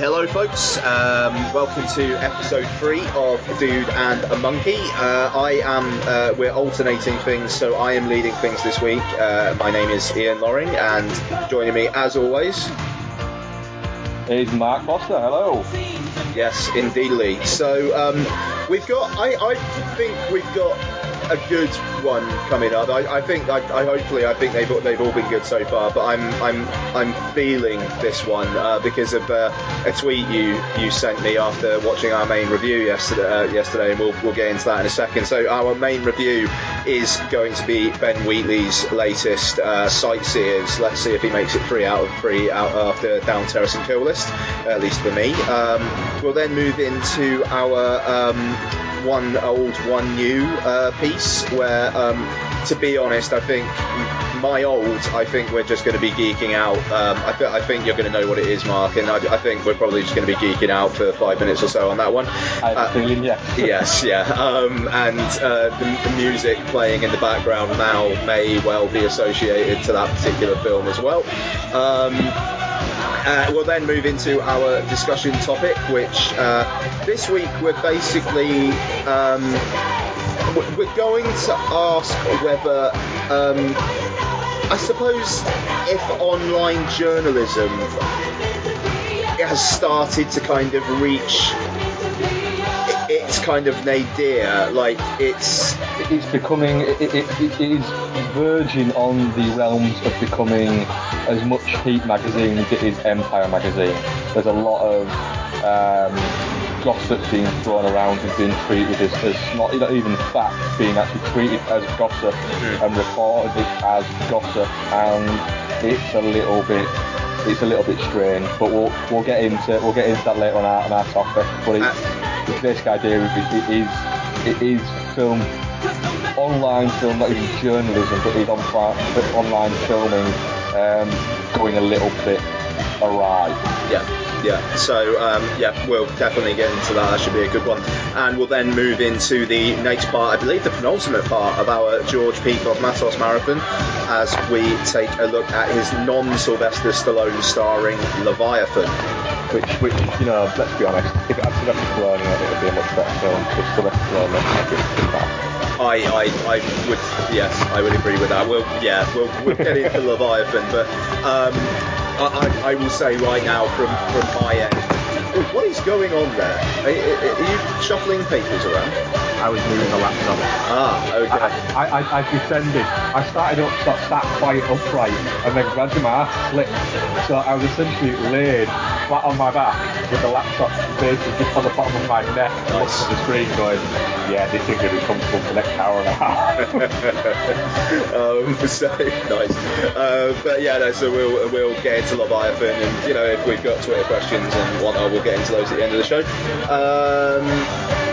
Hello folks. Um, welcome to episode three of Dude and a Monkey. Uh, I am. Uh, we're alternating things, so I am leading things this week. Uh, my name is Ian Loring, and joining me, as always, is Mark Foster. Hello. Yes, indeedly. So um, we've got. I, I think we've got a good one coming up. I, I think, I, I, hopefully, I think they've they've all been good so far. But I'm I'm I'm feeling this one uh, because of uh, a tweet you you sent me after watching our main review yesterday. Uh, yesterday, and we'll we'll get into that in a second. So our main review is going to be Ben Wheatley's latest uh, sightseers. Let's see if he makes it three out of three out after Down Terrace and Kill list, at least for me. Um, we'll then move into our um, one old, one new uh, piece where, um, to be honest, I think my old, I think we're just going to be geeking out. Um, I, th- I, think you're going to know what it is, Mark, and I, I think we're probably just going to be geeking out for five minutes or so on that one. I uh, feeling, yeah. yes, yeah. Um, and uh, the, the, music playing in the background now may well be associated to that particular film as well. Um, uh, we'll then move into our discussion topic, which uh, this week we're basically um, we're going to ask whether um, I suppose if online journalism has started to kind of reach it's kind of nadir. Like it's it's becoming it, it, it is verging on the realms of becoming as much Heat magazine as it is Empire magazine. There's a lot of um, gossip being thrown around and being treated as, as not, not even fact, being actually treated as gossip mm. and reported as gossip, and it's a little bit it's a little bit strange, but we'll we'll get into we'll get into that later on our, on our topic. But it's, the basic idea of it, it is it is film online film, not even journalism, but is on online filming um, going a little bit awry. Yeah yeah. So um, yeah, we'll definitely get into that. That should be a good one. And we'll then move into the next part, I believe, the penultimate part of our George P. Cosmatos marathon, as we take a look at his non-Sylvester Stallone starring Leviathan. Which, which, you know, let's be honest, if it had Sylvester Stallone in it, it would be a much better film because Sylvester Stallone makes it fast. I, I, I would, yes, I would agree with that. We'll, yeah, we'll, we'll get into Leviathan, but um, I, I, will say right now from, from my end, what is going on there? Are, are, you shuffling papers around? I was moving the laptop. Ah, okay. I, I, I, I descended. I started up, so sat quite upright, and then gradually my ass slipped. So I was essentially laid flat on my back with the laptop basically just on the bottom of my neck, nice. looking at the screen, going, "Yeah, this is going to be comfortable for the next hour and a half." um, so nice. Uh, but yeah, no, so we'll we'll get into Leviathan, and you know, if we've got Twitter questions and whatnot, we'll get into those at the end of the show. Um,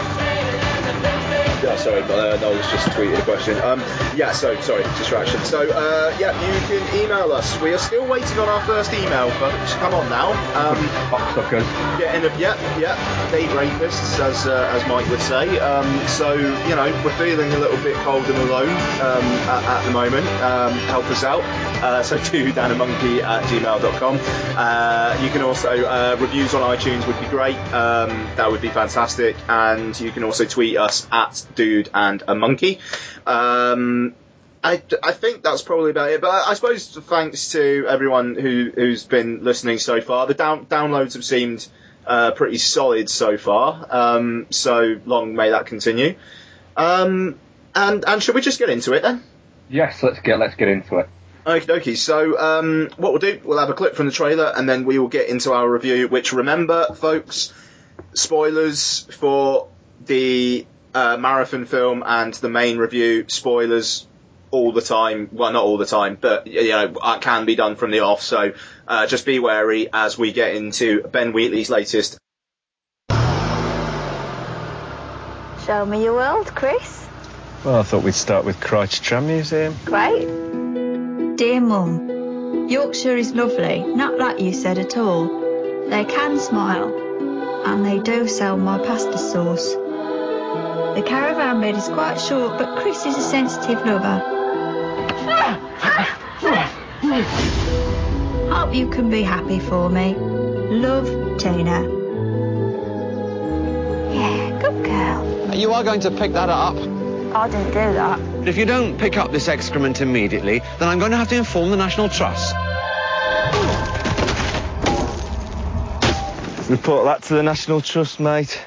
Thank you yeah, sorry, but uh, Noel's just tweeted a question. Um, yeah, so sorry, distraction. So uh, yeah, you can email us. We are still waiting on our first email, folks. Come on now. Um, Cocksuckers. Getting a yeah, yeah, date rapists, as uh, as Mike would say. Um, so you know, we're feeling a little bit cold and alone um, at, at, the moment. Um, help us out. Uh, so to danamonkey at gmail.com. Uh, you can also uh, reviews on iTunes would be great. Um, that would be fantastic, and you can also tweet us at dude and a monkey. Um, I, I think that's probably about it. But I, I suppose thanks to everyone who, who's been listening so far, the down, downloads have seemed uh, pretty solid so far. Um, so long may that continue. Um, and and should we just get into it then? Yes, let's get let's get into it. Okie dokie. So, um, what we'll do, we'll have a clip from the trailer and then we will get into our review, which remember, folks, spoilers for the uh, marathon film and the main review, spoilers all the time. Well, not all the time, but you know, it can be done from the off. So uh, just be wary as we get into Ben Wheatley's latest. Show me your world, Chris. Well, I thought we'd start with Crich Tramway Museum. Great. Dear Mum, Yorkshire is lovely, not like you said at all. They can smile, and they do sell my pasta sauce. The caravan bed is quite short, but Chris is a sensitive lover. Hope you can be happy for me. Love, Tina. Yeah, good girl. You are going to pick that up. I didn't do that. If you don't pick up this excrement immediately, then I'm going to have to inform the National Trust. Report that to the National Trust, mate.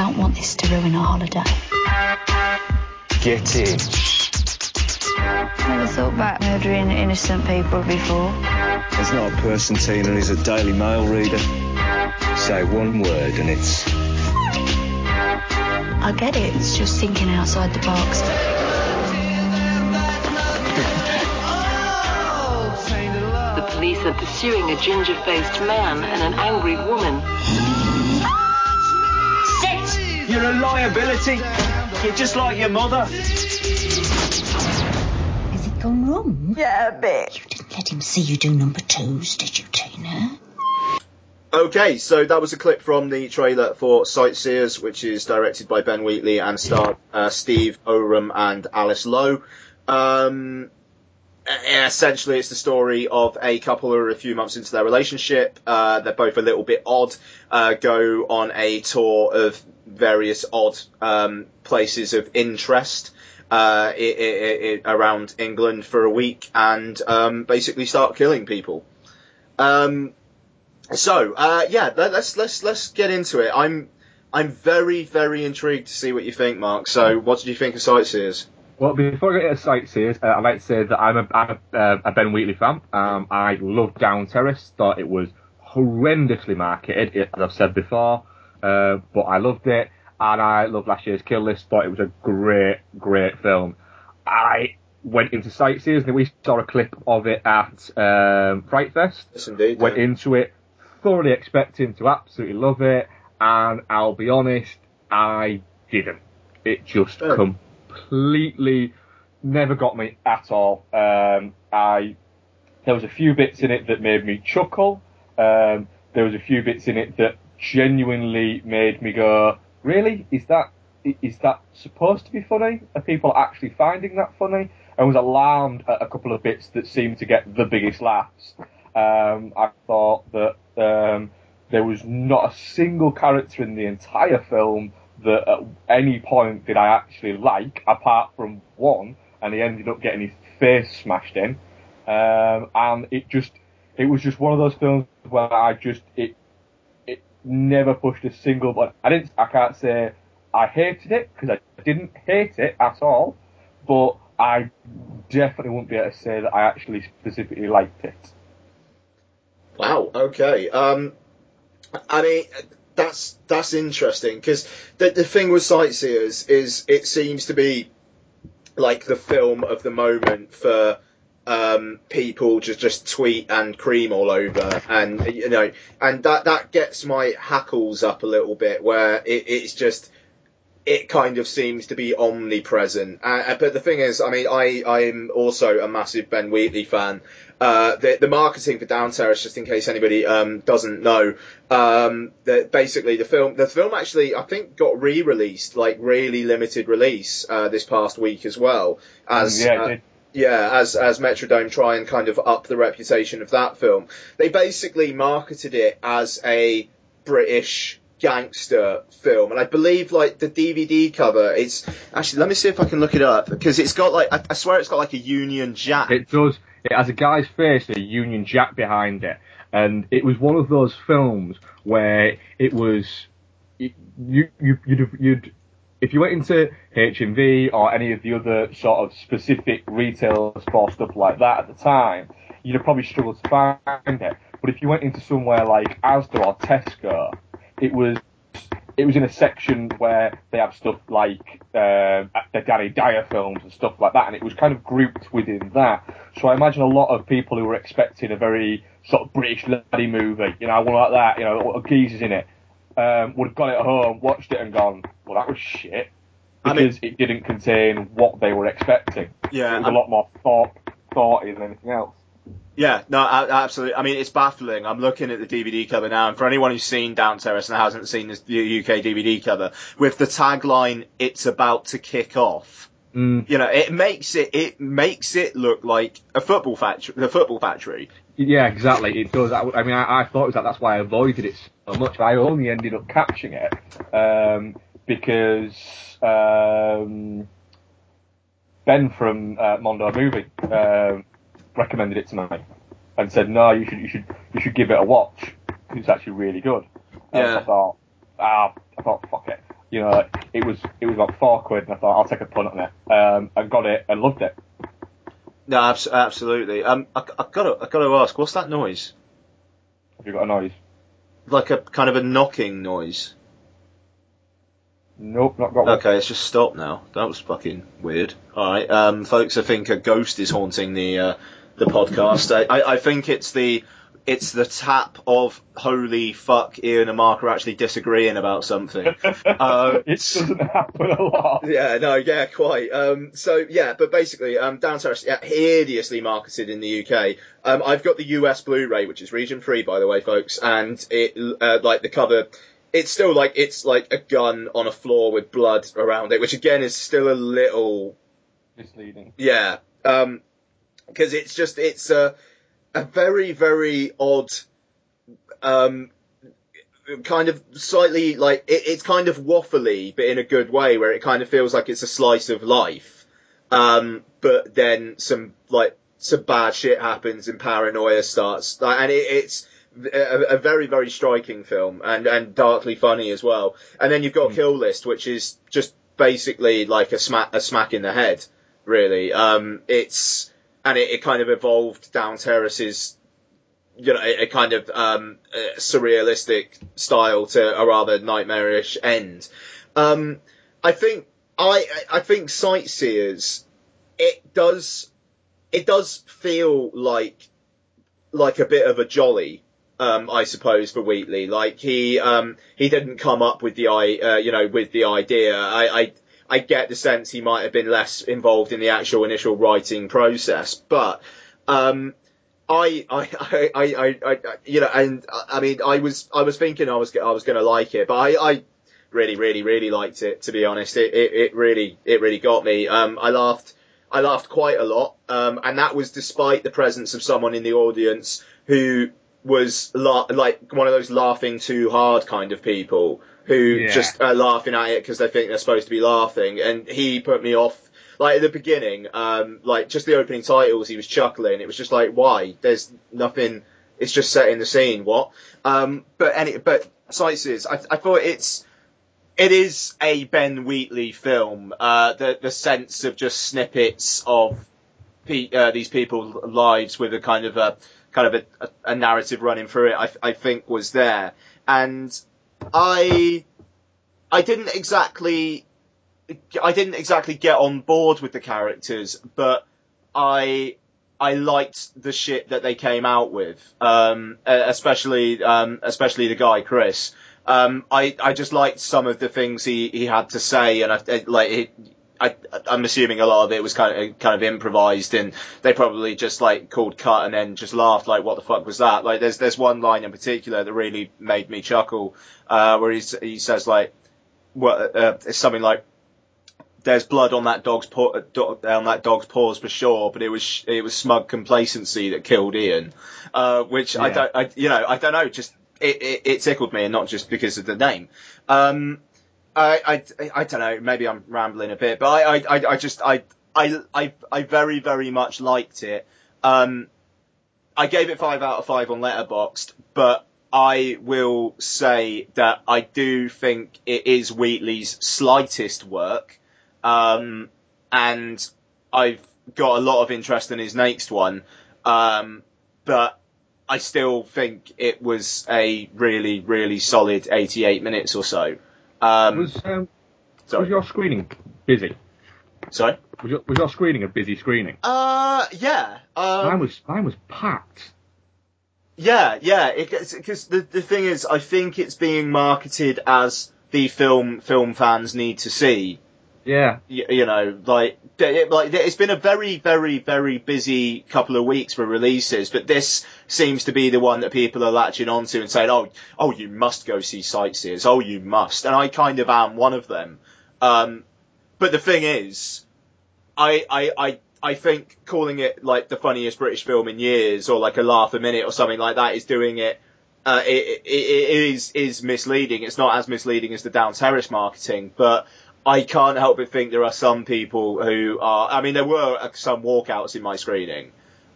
I don't want this to ruin our holiday. Get in. Never thought about murdering innocent people before. There's not a person, Tina, who's a Daily Mail reader. Say one word and it's. I get it, it's just thinking outside the box. The police are pursuing a ginger-faced man and an angry woman. You're a liability. You're just like your mother. Has it gone wrong? Yeah, a bit. You didn't let him see you do number twos, did you, Tina? Okay, so that was a clip from the trailer for Sightseers, which is directed by Ben Wheatley and starred uh, Steve Oram and Alice Lowe. Um, essentially, it's the story of a couple who are a few months into their relationship. Uh, they're both a little bit odd. Uh, go on a tour of various odd um, places of interest. Uh, i i i around England for a week and um, basically start killing people. Um, so uh, yeah, let, let's let's let's get into it. I'm I'm very very intrigued to see what you think, Mark. So what did you think of Sightseers? Well, before I get into sightseers, uh, I'd like to say that I'm a, I'm a, uh, a Ben Wheatley fan. Um, I loved Down Terrace, thought it was horrendously marketed, as I've said before, uh, but I loved it, and I loved last year's Kill List, thought it was a great, great film. I went into Sightseers, and we saw a clip of it at um, Fright Fest, Yes, indeed. went yeah. into it thoroughly expecting to absolutely love it, and I'll be honest, I didn't. It just Oh. Completely never got me at all. Um, I there was a few bits in it that made me chuckle. Um, there was a few bits in it that genuinely made me go, "Really? Is that is that supposed to be funny? Are people actually finding that funny?" I was alarmed at a couple of bits that seemed to get the biggest laughs. Um, I thought that um, there was not a single character in the entire film that at any point did I actually like, apart from one, and he ended up getting his face smashed in. Um, and it just, it was just one of those films where I just, it, it never pushed a single button. I didn't, I can't say I hated it, because I didn't hate it at all, but I definitely wouldn't be able to say that I actually specifically liked it. Wow. Okay. Um, I mean, that's that's interesting because the the thing with Sightseers is it seems to be like the film of the moment for um, people to just tweet and cream all over, and you know, and that that gets my hackles up a little bit where it, it's just it kind of seems to be omnipresent. Uh, but the thing is, I mean, I I'm also a massive Ben Wheatley fan. Uh, the, the marketing for Down Terrace, just in case anybody um, doesn't know, um, that basically the film the film actually I think got re-released, like really limited release uh, this past week as well as yeah, it uh, did. yeah, as as Metrodome try and kind of up the reputation of that film, they basically marketed it as a British gangster film, and I believe like the DVD cover. It's actually let me see if I can look it up because it's got like I, I swear it's got like a Union Jack. It does. It has a guy's face, a Union Jack behind it, and it was one of those films where it was you you you'd, you'd if you went into HMV or any of the other sort of specific retailers for stuff like that at the time, you'd have probably struggled to find it. But if you went into somewhere like Asda or Tesco, it was it was in a section where they have stuff like um, the Danny Dyer films and stuff like that, and it was kind of grouped within that. So I imagine a lot of people who were expecting a very sort of British laddie movie, you know, one like that, you know, a geezer's in it, um, would have it at home, watched it, and gone, well, that was shit. Because it didn't contain what they were expecting. Yeah, it was I'm- a lot more thought, thoughty than anything else. Yeah, no, absolutely. I mean, it's baffling. I'm looking at the DVD cover now, and for anyone who's seen Down Terrace and hasn't seen this the UK DVD cover, with the tagline "It's about to kick off," Mm. you know, it makes it it makes it look like a football factory. The football factory. Yeah, exactly. It does. I, I mean, I, I thought it was that. That's why I avoided it so much. I only ended up catching it um, because um, Ben from uh, Mondo Movie um, recommended it to me and said, "No, you should, you should, you should give it a watch. It's actually really good." And Yeah. I thought, ah, I thought, fuck it. You know, it was it was about four quid, and I thought I'll take a punt on it. Um, I got it and loved it. No, abs- absolutely. Um, I, I gotta, I gotta ask, what's that noise? Have you got a noise? Like a kind of a knocking noise. Nope, not got one. Okay, it's just stopped now. That was fucking weird. All right, um, folks, I think a ghost is haunting the uh, the podcast. I, I, think it's the it's the tap of holy fuck. Ian and Mark are actually disagreeing about something. uh, it doesn't happen a lot. Yeah, no, yeah, quite. Um, so yeah, but basically, um, Down Terrace, yeah, hideously marketed in the UK. Um, I've got the US Blu-ray, which is region free, by the way, folks, and it, uh, like the cover, it's still like it's like a gun on a floor with blood around it, which again is still a little Misleading. yeah, um, because it's just it's a a very very odd, um, kind of slightly like it, it's kind of waffly, but in a good way, where it kind of feels like it's a slice of life. Um, but then some like some bad shit happens and paranoia starts, and it, it's a, a very very striking film and and darkly funny as well. And then you've got Kill List, which is just basically like a smack a smack in the head, really. Um, it's and it, it kind of evolved down Terrace's you know, a, a kind of um, uh, surrealistic style to a rather nightmarish end. Um, I think I I think Sightseers it does it does feel like like a bit of a jolly. Um, I suppose for Wheatley, like he um, he didn't come up with the i uh, you know with the idea. I, I I get the sense he might have been less involved in the actual initial writing process, but um, I, I, I, I, I, you know, and I- I mean, I was, I was thinking I was, I was going to like it, but I, I really, really, really liked it. To be honest, it, it, it really, it really got me. Um, I laughed, I laughed quite a lot, um, and that was despite the presence of someone in the audience who was la- like one of those laughing too hard kind of people who Yeah. just are laughing at it because they think they're supposed to be laughing, and he put me off like at the beginning, um, like just the opening titles, he was chuckling. It was just like, why? There's nothing. It's just setting the scene. What? Um, but any, but Sightseers, I, I thought it's, it is a Ben Wheatley film. Uh, the the sense of just snippets of pe- uh, these people's lives with a kind of a kind of a, a, a narrative running through it. I, I think was there, and I I didn't exactly I didn't exactly get on board with the characters, but I I liked the shit that they came out with, um, especially um, especially the guy Chris. Um, I I just liked some of the things he, he had to say, and I- like it, I I'm assuming a lot of it was kind of kind of improvised, and they probably just like called cut and then just laughed like what the fuck was that? Like there's there's one line in particular that really made me chuckle, uh, where he's, he says like what uh, it's something like there's blood on that dog's paw, on that dog's paws for sure, but it was it was smug complacency that killed Ian, uh, which I don't, I, you know, I don't know, just it, it, it tickled me, and not just because of the name. Um, I, I, I don't know, maybe I'm rambling a bit, but I, I, I, just I, I, I, I very very much liked it. Um, I gave it five out of five on Letterboxd, but I will say that I do think it is Wheatley's slightest work. Um, and I've got a lot of interest in his next one. Um, but I still think it was a really, really solid 88 minutes or so. Um, Was um, sorry. was your screening busy? sorry? Was your, was your screening a busy screening? Uh, yeah. Um, mine was mine was packed. Yeah, yeah. Because the the thing is, I think it's being marketed as the film film fans need to see. Yeah, You, know, like it, like it's been a very very very busy couple of weeks for releases, but this seems to be the one that people are latching onto and saying, "Oh, oh, you must go see Sightseers. Oh, you must." And I kind of am one of them. Um, but the thing is, I, I, I, I think calling it like the funniest British film in years or like a laugh a minute or something like that is doing it. Uh, it, it, it is is misleading. It's not as misleading as the Down Terrace marketing, but I can't help but think there are some people who are. I mean, there were uh, some walkouts in my screening,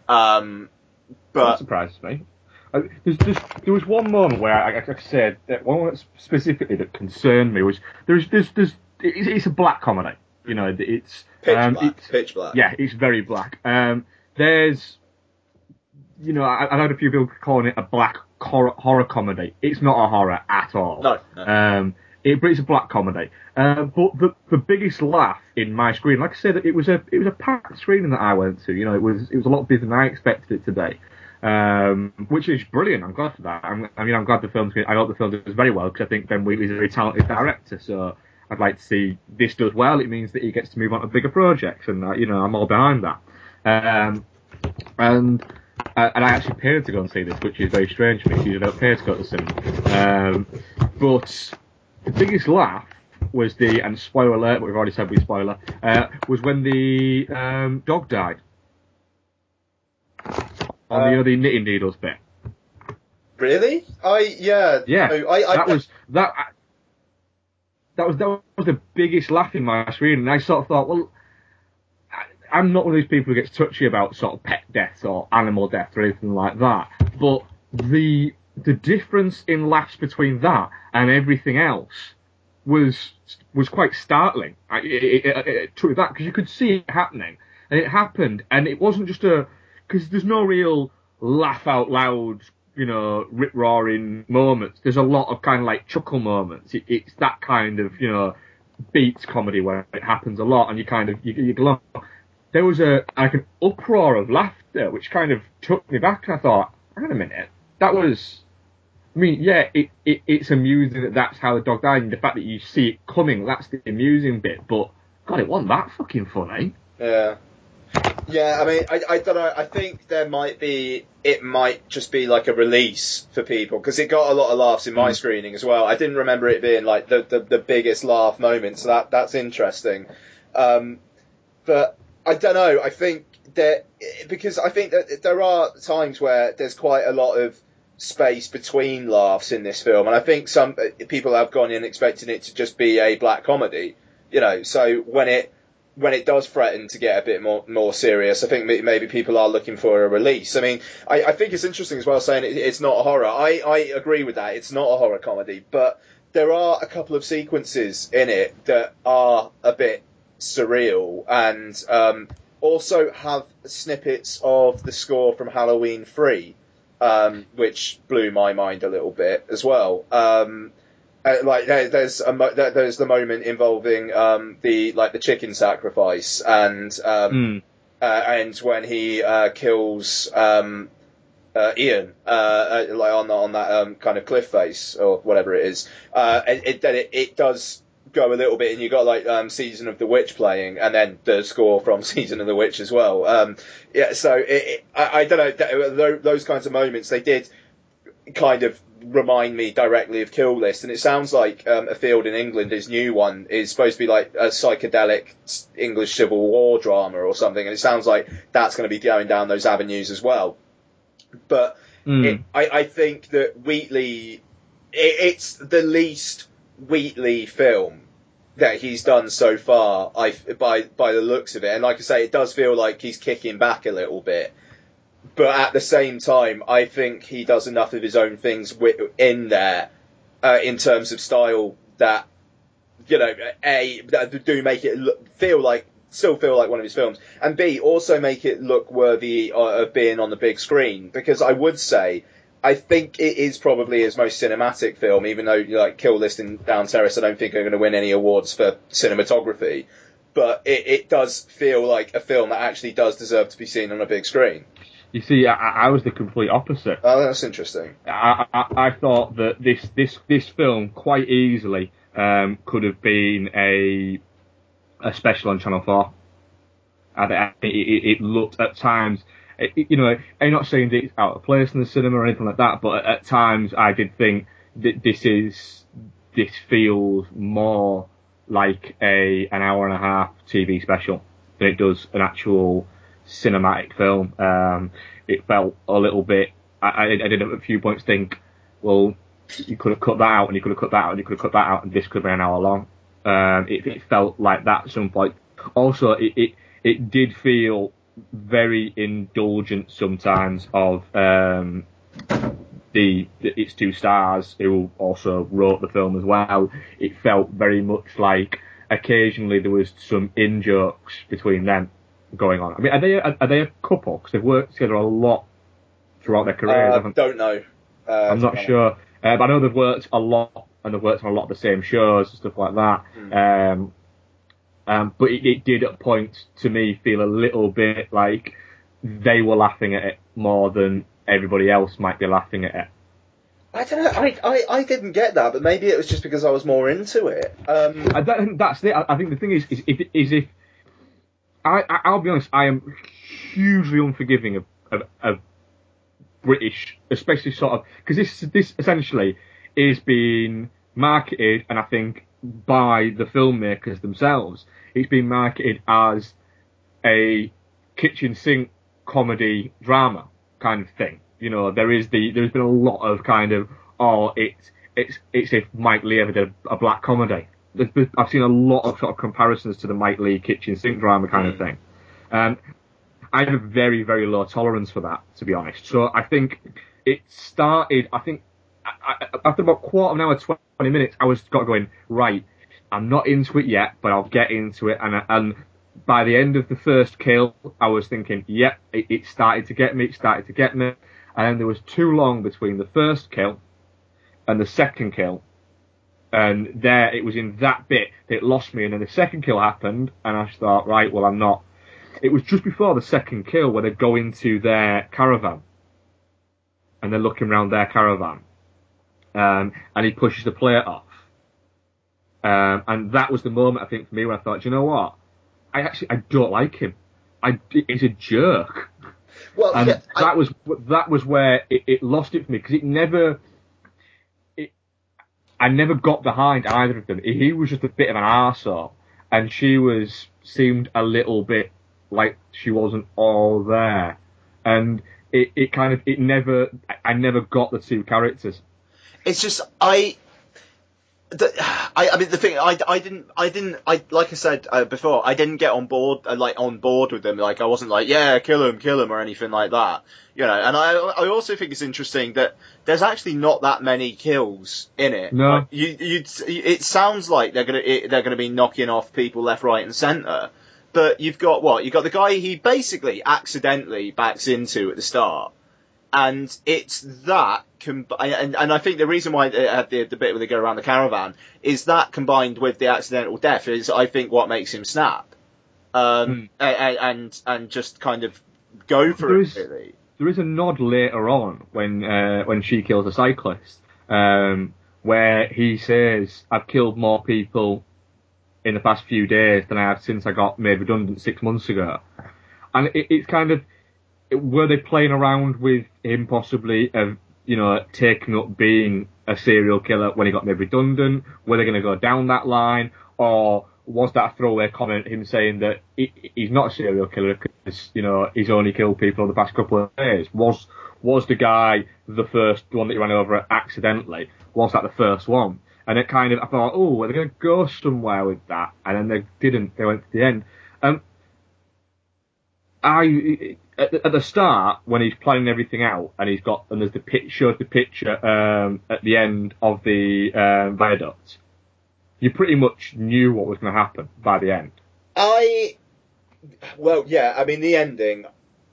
um, That but surprises me. Uh, There's, there's, there was one moment where I, I said that one that specifically that concerned me was there's there's there's it's, it's a black comedy. You know, it's pitch um, black, it's- pitch black. yeah, it's very black. Um, there's, you know, I, I've had a few people calling it a black horror, horror comedy. It's not a horror at all. No, no. Um, it, it's a black comedy. Uh, but the the biggest laugh in my screen, like I said, it was a it was a packed screening that I went to. You know, it was it was a lot busier than I expected it to be. Um, which is brilliant. I'm glad for that. I'm, I mean, I'm glad the film's. I hope the film does very well because I think Ben Wheatley's a very talented director. So I'd like to see this does well. It means that he gets to move on to bigger projects, and uh, you know, I'm all behind that. Um, and uh, and I actually paid to go and see this, which is very strange for me. I don't pay to go to the cinema. Um, but the biggest laugh was the and spoiler alert, but we've already said we spoiler uh, was when the um, dog died on the you know, knitting needles bit. Really? I yeah. Yeah, no, I, I, that was that. That was that was the biggest laugh in my screen, and I sort of thought, well, I- I'm not one of these people who gets touchy about sort of pet deaths or animal death or anything like that. But the the difference in laughs between that and everything else was was quite startling. I, it, it, it, true that because you could see it happening, and it happened, and it wasn't just a because there's no real laugh out loud, you know, rip roaring moments. There's a lot of kind of like chuckle moments. It, it's that kind of you know beats comedy where it happens a lot, and you kind of you, you glow. There was a like an uproar of laughter, which kind of took me back, and I thought, hang on a minute, that was. I mean, yeah, it, it it's amusing that that's how the dog died, and the fact that you see it coming, that's the amusing bit. But God, it wasn't that fucking funny. Yeah. Yeah, I mean, I, I don't know. I think there might be, it might just be like a release for people because it got a lot of laughs in my screening as well. I didn't remember it being like the, the, the biggest laugh moment, so that that's interesting. Um, but I don't know. I think that because I think that there are times where there's quite a lot of space between laughs in this film, and I think some people have gone in expecting it to just be a black comedy. You know, so when it when it does threaten to get a bit more more serious, I think maybe people are looking for a release. I mean, I, I think it's interesting as well saying it, it's not a horror. I, I agree with that. It's not a horror comedy, but there are a couple of sequences in it that are a bit surreal and um, also have snippets of the score from Halloween III, um, which blew my mind a little bit as well. Um, uh, like there, there's a mo- there's the moment involving um, the like the chicken sacrifice and um, Mm. uh, and when he uh, kills um, uh, Ian uh, uh, like on on that um, kind of cliff face or whatever it is. Uh, it, it, it does go a little bit, and you got like um, Season of the Witch playing, and then the score from Season of the Witch as well. Um, yeah, so it, it, I, I don't know th- those kinds of moments they did kind of remind me directly of Kill List, and it sounds like um, A Field in England, his new one, is supposed to be like a psychedelic English Civil War drama or something, and it sounds like that's going to be going down those avenues as well. But Mm. it, I, I think that Wheatley, it, it's the least Wheatley film that he's done so far. I by by the looks of it, and like I say, it does feel like he's kicking back a little bit. But at the same time, I think he does enough of his own things in there, uh, in terms of style that, you know, a that do make it look, feel like still feel like one of his films, and B also make it look worthy uh, of being on the big screen. Because I would say, I think it is probably his most cinematic film, even though like Kill List and Down Terrace, I don't think are going to win any awards for cinematography. But it, it does feel like a film that actually does deserve to be seen on a big screen. You see, I, I was the complete opposite. Oh, that's interesting. I, I, I thought that this this this film quite easily um, could have been a a special on Channel Four. I, I, it, it it looked at times, it, you know, I'm not saying that it's out of place in the cinema or anything like that, but at, times I did think that this is this feels more like a an hour and a half TV special than it does an actual cinematic film. Um, it felt a little bit. I, I, did at a few points think, well, you could have cut that out, and you could have cut that out, and you could have cut that out, and this could have been an hour long. Um, it, it felt like that at some point. Also, it, it it did feel very indulgent sometimes of um, the, the its two stars who also wrote the film as well. It felt very much like occasionally there was some in jokes between them going on. I mean, are they are, are they a couple? Because they've worked together a lot throughout their careers. Uh, haven't don't know. Uh, I'm not sure, uh, but I know they've worked a lot and they've worked on a lot of the same shows and stuff like that. Um, um, but it, it did at points to me feel a little bit like they were laughing at it more than everybody else might be laughing at it. I don't know. I, I, I didn't get that, but maybe it was just because I was more into it. Um, I don't, think that's it. I, I think the thing is, is if, is if I, I, I'll be honest, I am hugely unforgiving of, of, of British, especially sort of because this this essentially is being marketed, and I think by the filmmakers themselves, it's been marketed as a kitchen sink comedy drama kind of thing. You know, there is the there's been a lot of kind of oh it's it's it's if Mike Lee ever did a, a black comedy. There's been, I've seen a lot of sort of comparisons to the Mike Lee kitchen sink drama kind of thing. Um, I have a very very low tolerance for that, to be honest. So I think it started. I think I, after about quarter of an hour, twenty minutes, I was got going right. I'm not into it yet, but I'll get into it. And and by the end of the first kill, I was thinking, yep, it, it started to get me. It started to get me. And there was too long between the first kill and the second kill. And there, it was in that bit that it lost me. And then the second kill happened, and I thought, right, well, I'm not. It was just before the second kill where they go into their caravan. And they're looking around their caravan. Um, and he pushes the player off. Um, and that was the moment I think for me when I thought, you know what? I actually I don't like him. I he's a jerk. Well, and yeah, that I- was that was where it, it lost it for me because it never. It, I never got behind either of them. He was just a bit of an arsehole, and she was seemed a little bit like she wasn't all there, and it, it kind of it never I never got the two characters. It's just I. The, I, I mean the thing I, I didn't I didn't I like I said uh, before I didn't get on board uh, like on board with them. Like I wasn't like yeah kill him kill him or anything like that you know. And I I also think it's interesting that there's actually not that many kills in it. No. Like, you you it sounds like they're gonna it, they're gonna be knocking off people left right and centre but you've got what? You've got the guy he basically accidentally backs into at the start and it's that com- and, and I think the reason why they had the, the bit where they go around the caravan is that combined with the accidental death is I think what makes him snap, um, a- a- and and just kind of go for There it is- really. there is a nod later on when uh, when she kills a cyclist, um, where he says, "I've killed more people in the past few days than I have since I got made redundant six months ago," and it, it's kind of were they playing around with him possibly of you know taking up being a serial killer when he got made redundant? Were they going to go down that line, or was that a throwaway comment? Him saying that he, he's not a serial killer because you know he's only killed people in the past couple of days. Was was the guy the first one that he ran over accidentally? Was that the first one? And it kind of I thought, oh, are they going to go somewhere with that? And then they didn't. They went to the end. Um, I at the, at the start when he's planning everything out and he's got and there's the picture the picture um, at the end of the um, viaduct. You pretty much knew what was going to happen by the end. I, well, yeah, I mean the ending,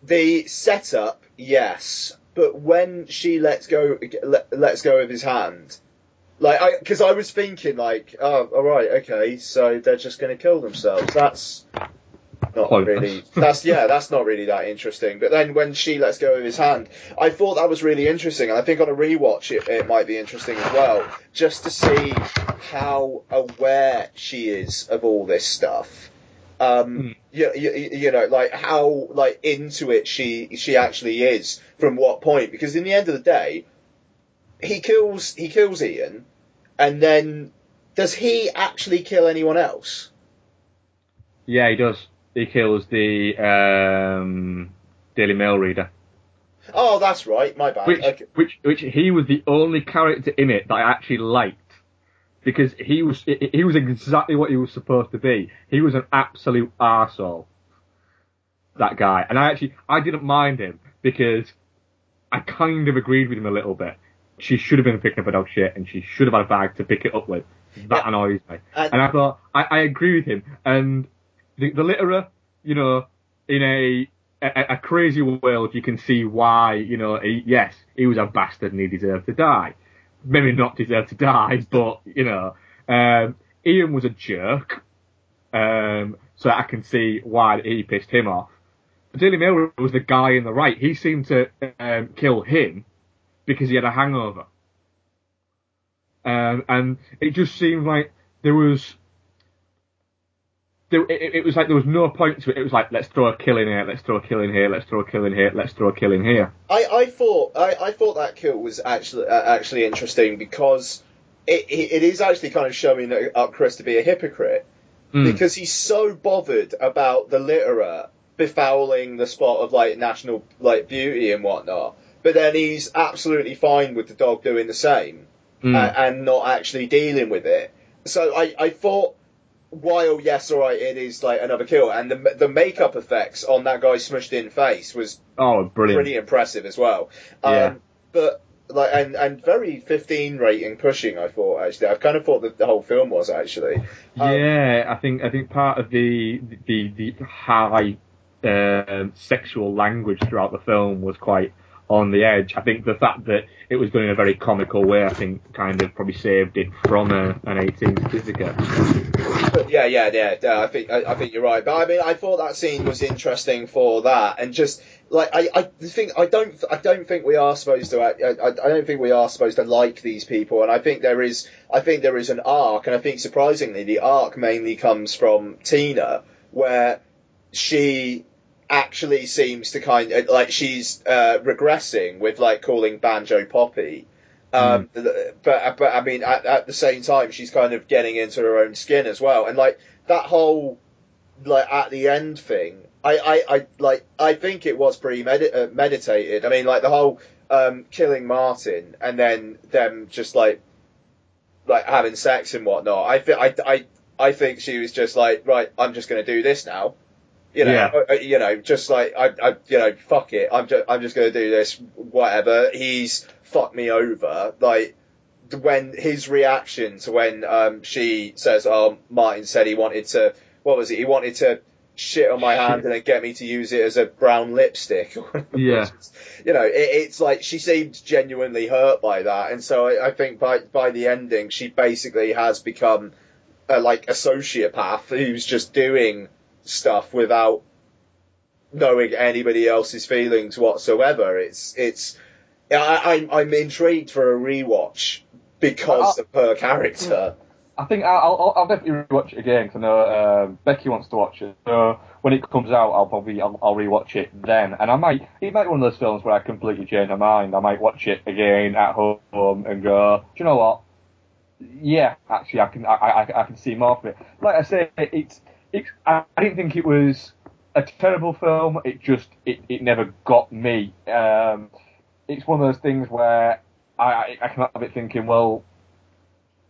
the setup, yes, but when she lets go, let, lets go of his hand, like, I, because I was thinking, like, oh, all right, okay, so they're just going to kill themselves. That's not really. That's yeah, that's not really that interesting. But then when she lets go of his hand, I thought that was really interesting, and I think on a rewatch it, it might be interesting as well, just to see how aware she is of all this stuff. Um, you, you, you know, like how like into it she she actually is from what point? Because in the end of the day, he kills he kills Ian, and then does he actually kill anyone else? Yeah, he does. He kills the um, Daily Mail reader. Oh, that's right. My bad. Which, Okay. which, which he was the only character in it that I actually liked because he was he was exactly what he was supposed to be. He was an absolute arsehole. That guy, and I actually I didn't mind him because I kind of agreed with him a little bit. She should have been picking up a dog shit, and she should have had a bag to pick it up with. That Yeah. annoys me. And- And I thought I, I agree with him. And the, the litterer, you know, in a, a a crazy world, you can see why. You know, he, yes, he was a bastard and he deserved to die. Maybe not deserve to die, but you know, um, Ian was a jerk. Um, so I can see why he pissed him off. But Daily Mail was the guy in the right. He seemed to um, kill him because he had a hangover. Um, and it just seemed like there was there, it, it was like there was no point to it. It was like let's throw a kill in here, let's throw a kill in here, let's throw a kill in here, let's throw a kill in here. I, I thought I, I thought that kill was actually uh, actually interesting because it, it is actually kind of showing up Chris to be a hypocrite Hmm. because he's so bothered about the litterer befouling the spot of like national like beauty and whatnot, but then he's absolutely fine with the dog doing the same Hmm. a- and not actually dealing with it. So I, I thought while yes, all right, it is like another kill, and the the makeup effects on that guy's smushed in face was Oh, brilliant! pretty impressive as well. Um, Yeah. But like and and very 15 rating pushing. I thought actually. I kind of thought that the whole film was actually. Um, yeah, I think I think part of the the the high um, sexual language throughout the film was quite on the edge. I think the fact that it was done in a very comical way, I think, kind of probably saved it from a, an 18 certificate. Yeah, yeah, yeah. I think I, I think you're right. But I mean, I thought that scene was interesting for that, and just like I, I think I don't I don't think we are supposed to I I don't think we are supposed to like these people, and I think there is I think there is an arc, and I think surprisingly the arc mainly comes from Tina, where she actually seems to kind of like she's uh, regressing with like calling Banjo Poppy. Um, but but I mean, at, at the same time, she's kind of getting into her own skin as well, and like that whole like at the end thing. I, I, I like I think it was pretty uh, meditated. I mean, like the whole um, killing Martin and then them just like like having sex and whatnot. I think I, I I think she was just like right. I'm just going to do this now. You know, Yeah. you know, just like I, I, you know, fuck it. I'm just, I'm just going to do this. Whatever. He's fucked me over. Like when his reaction to when um, she says, "Oh, Martin said he wanted to. What was it? He wanted to shit on my hand and then get me to use it as a brown lipstick." Yeah. you know, it, it's like she seemed genuinely hurt by that, and so I, I think by by the ending, she basically has become a, like a sociopath who's just doing stuff without knowing anybody else's feelings whatsoever. It's it's I, I'm I'm intrigued for a rewatch because of her character. I think I'll, I'll, definitely rewatch it again because I know um, Becky wants to watch it. So when it comes out, I'll probably I'll, I'll rewatch it then, and I might it might be one of those films where I completely change my mind. I might watch it again at home and go, do you know what? Yeah, actually, I can I, I, I can see more of it. Like I say, it's it's I, I didn't think it was a terrible film. It just it, it never got me. Um, it's one of those things where I I, I come out of it thinking, well,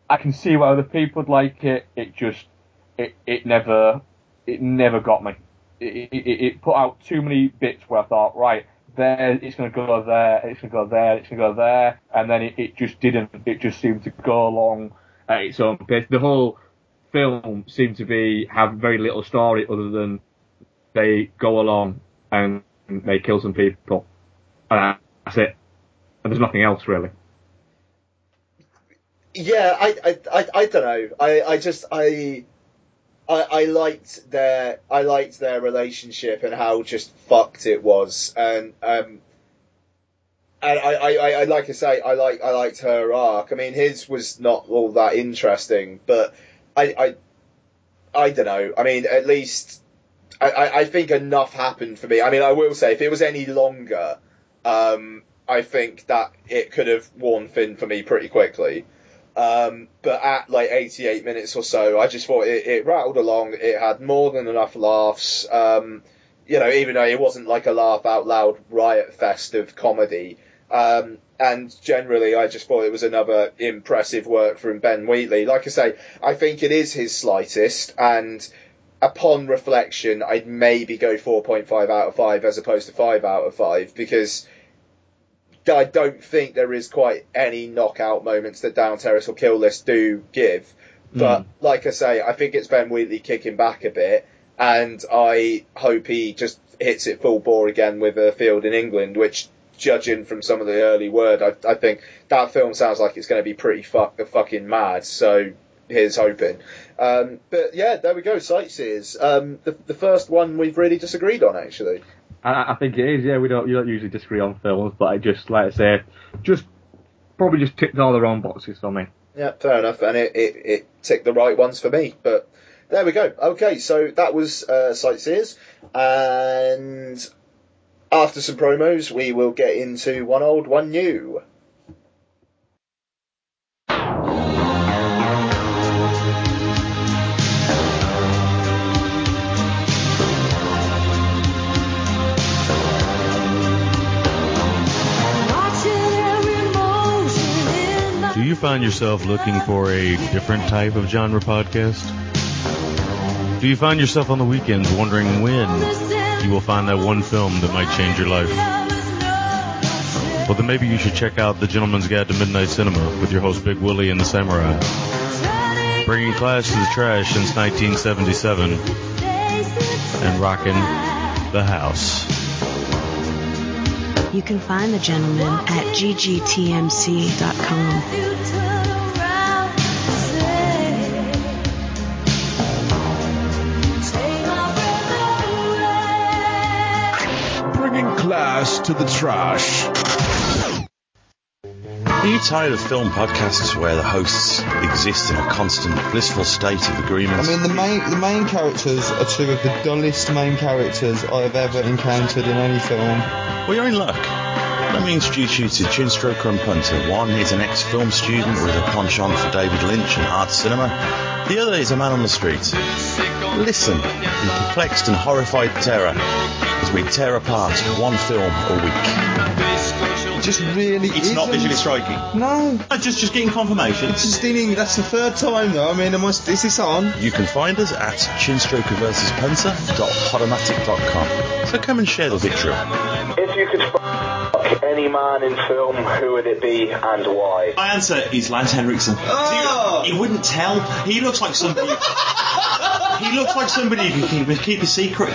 I can see why other people would like it. It just, it, it never, it never got me. It, it, it put out too many bits where I thought, right, there, it's going to go there, it's going to go there, it's going to go there, and then it, it just didn't. It just seemed to go along at its own pace. The whole film seem to be have very little story other than they go along and they kill some people, and that's it. And there's nothing else really. Yeah, I, I, I, I don't know. I, I just I, I, I liked their I liked their relationship and how just fucked it was, and um, and I, I, I, like I say I like I liked her arc. I mean, his was not all that interesting, but I, I, I don't know. I mean, at least I, I, think enough happened for me. I mean, I will say if it was any longer, um, I think that it could have worn thin for me pretty quickly. Um, but at like 88 minutes or so, I just thought it, it rattled along. It had more than enough laughs. Um, you know, even though it wasn't like a laugh out loud riot fest of comedy. Um, and generally, I just thought it was another impressive work from Ben Wheatley. Like I say, I think it is his slightest, and upon reflection, I'd maybe go 4.5 out of 5 as opposed to 5 out of 5 because I don't think there is quite any knockout moments that Down Terrace or Kill List do give. But Mm. like I say, I think it's Ben Wheatley kicking back a bit, and I hope he just hits it full bore again with a field in England, which, judging from some of the early word, I, I think that film sounds like it's going to be pretty fuck, fucking mad. So here's hoping. Um, but yeah, there we go, sightseers. Um, the, the first one we've really disagreed on, actually. I, I think it is. Yeah, we don't you don't usually disagree on films, but I just like I say, just probably just ticked all the wrong boxes for me. Yeah, fair enough, and it, it, it ticked the right ones for me. But there we go. Okay, so that was uh, sightseers, and after some promos, we will get into one old, one new. Do you find yourself looking for a different type of genre podcast? Do you find yourself on the weekends wondering when you will find that one film that might change your life? Well, then maybe you should check out The Gentleman's Guide to Midnight Cinema with your host Big Willie and the Samurai. Bringing class to the trash since 1977 and rocking the house. You can find the gentleman at ggtmc.com. Bringing class to the trash. Are you tired of film podcasts where the hosts exist in a constant blissful state of agreement? I mean, the main the main characters are two of the dullest main characters I have ever encountered in any film. Well, you're in luck. Let me introduce you to Chinstroker and Punter. One is an ex-film student with a penchant for David Lynch and art cinema. The other is a man on the street. Listen in perplexed and horrified terror as we tear apart one film a week. It just really It's not isn't. visually striking. No. Just just getting confirmation. It's just in, that's the third time though. I mean, am I, is this on? You can find us at chinstroker versus punter.podomatic.com. So come and share the victory. If you could fuck any man in film, who would it be and why? My answer is Lance Henriksen. Oh! You, you wouldn't tell. He looks like somebody. he looks like somebody who can keep, keep a secret.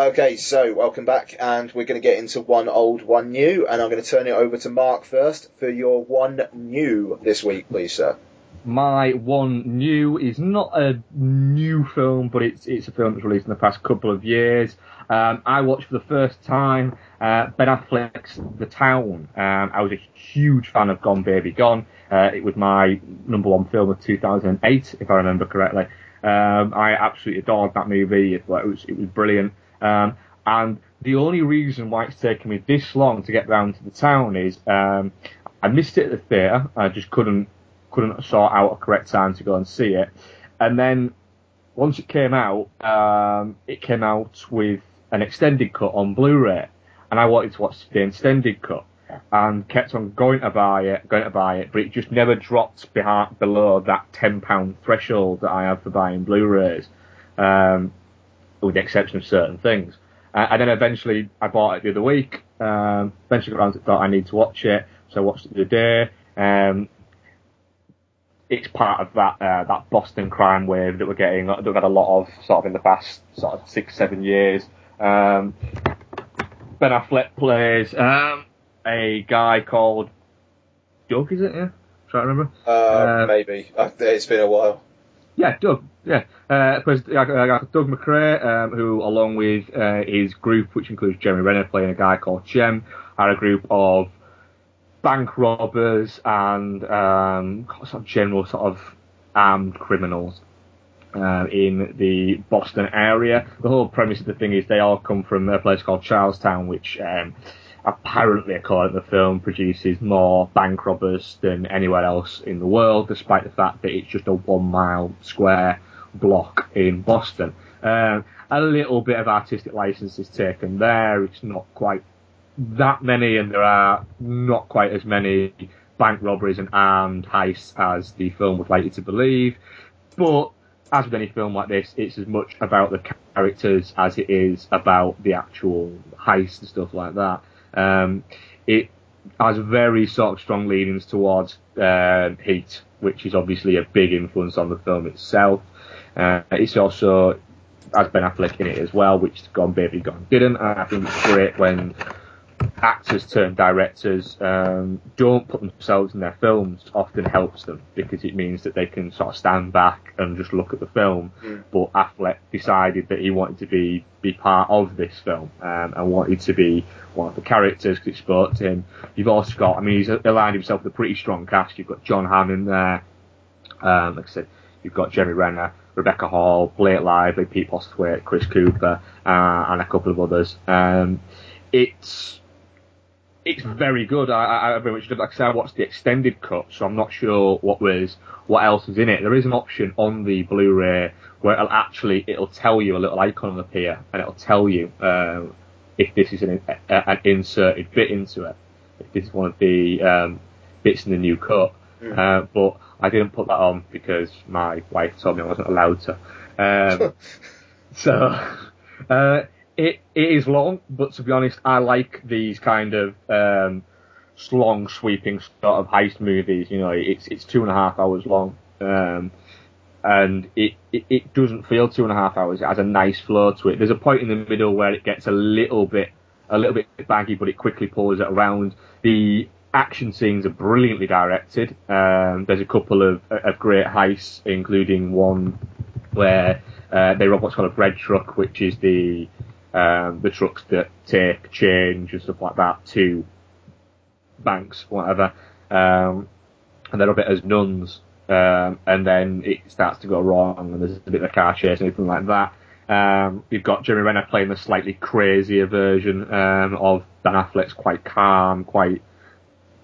Okay, so welcome back, and we're going to get into one old, one new, and I'm going to turn it over to Mark first for your one new this week, please, sir. My one new is not a new film, but it's it's a film that's released in the past couple of years. Um, I watched for the first time uh, Ben Affleck's The Town. Um, I was a huge fan of Gone Baby Gone. Uh, it was my number one film of 2008, if I remember correctly. Um, I absolutely adored that movie. It, it was it was brilliant. Um, and the only reason why it's taken me this long to get round to the town is um, I missed it at the theatre. I just couldn't couldn't sort out a correct time to go and see it. And then once it came out, um, it came out with an extended cut on Blu-ray, and I wanted to watch the extended cut, and kept on going to buy it, going to buy it, but it just never dropped behind, below that ten pound threshold that I have for buying Blu-rays, um, with the exception of certain things. Uh, and then eventually I bought it the other week. Um, eventually got around to thought I need to watch it, so I watched it the other day. Um, it's part of that uh, that Boston crime wave that we're getting that we've had a lot of sort of in the past sort of six seven years. Um, ben Affleck plays um, a guy called Doug, is it? Yeah, try to remember. Uh, maybe. Uh, It's been a while. Yeah, Doug. Yeah, uh, plays called Doug MacRay, um, who, along with uh, his group, which includes Jeremy Renner playing a guy called Jem, are a group of bank robbers and um, sort of general sort of armed criminals uh, in the Boston area. The whole premise of the thing is they all come from a place called Charlestown, which um, apparently, according to the film, produces more bank robbers than anywhere else in the world, despite the fact that it's just a one mile square block in Boston. Um, a little bit of artistic license is taken there. It's not quite that many, and there are not quite as many bank robberies and armed heists as the film would like you to believe. But as with any film like this, it's as much about the characters as it is about the actual heist and stuff like that. Um, it has very sort of strong leanings towards uh, Heat, which is obviously a big influence on the film itself. Uh, it's also has Ben Affleck in it as well, which Gone Baby Gone didn't. I think it's great when actors turn directors um, don't put themselves in their films often helps them because it means that they can sort of stand back and just look at the film. Mm. But Affleck decided that he wanted to be be part of this film um, and wanted to be one of the characters because it spoke to him. You've also got, I mean, he's aligned himself with a pretty strong cast. You've got Jon Hamm in there. Um, like I said, you've got Jeremy Renner, Rebecca Hall, Blake Lively, Pete Postlethwaite, Chris Cooper, uh, and a couple of others. Um, it's it's very good. I, I, I very much like I said, I watched the extended cut, so I'm not sure what was what else is in it. There is an option on the Blu-ray where it'll actually it'll tell you a little icon will appear, and it'll tell you um, if this is an, an inserted bit into it, if this is one of the um, bits in the new cut. Mm. Uh, but I didn't put that on because my wife told me I wasn't allowed to. Um, so uh, it it is long, but to be honest, I like these kind of um, long, sweeping sort of heist movies. You know, it's it's two and a half hours long, um, and it, it it doesn't feel two and a half hours. It has a nice flow to it. There's a point in the middle where it gets a little bit a little bit baggy, but it quickly pulls it around. The action scenes are brilliantly directed. Um, there's a couple of, of great heists, including one where uh, they rob what's called a bread truck, which is the um, the trucks that take change and stuff like that to banks, whatever. Um, and they rob it as nuns, um, and then it starts to go wrong, and there's a bit of a car chase and everything like that. Um, you've got Jeremy Renner playing the slightly crazier version um, of Ben Affleck's quite calm, quite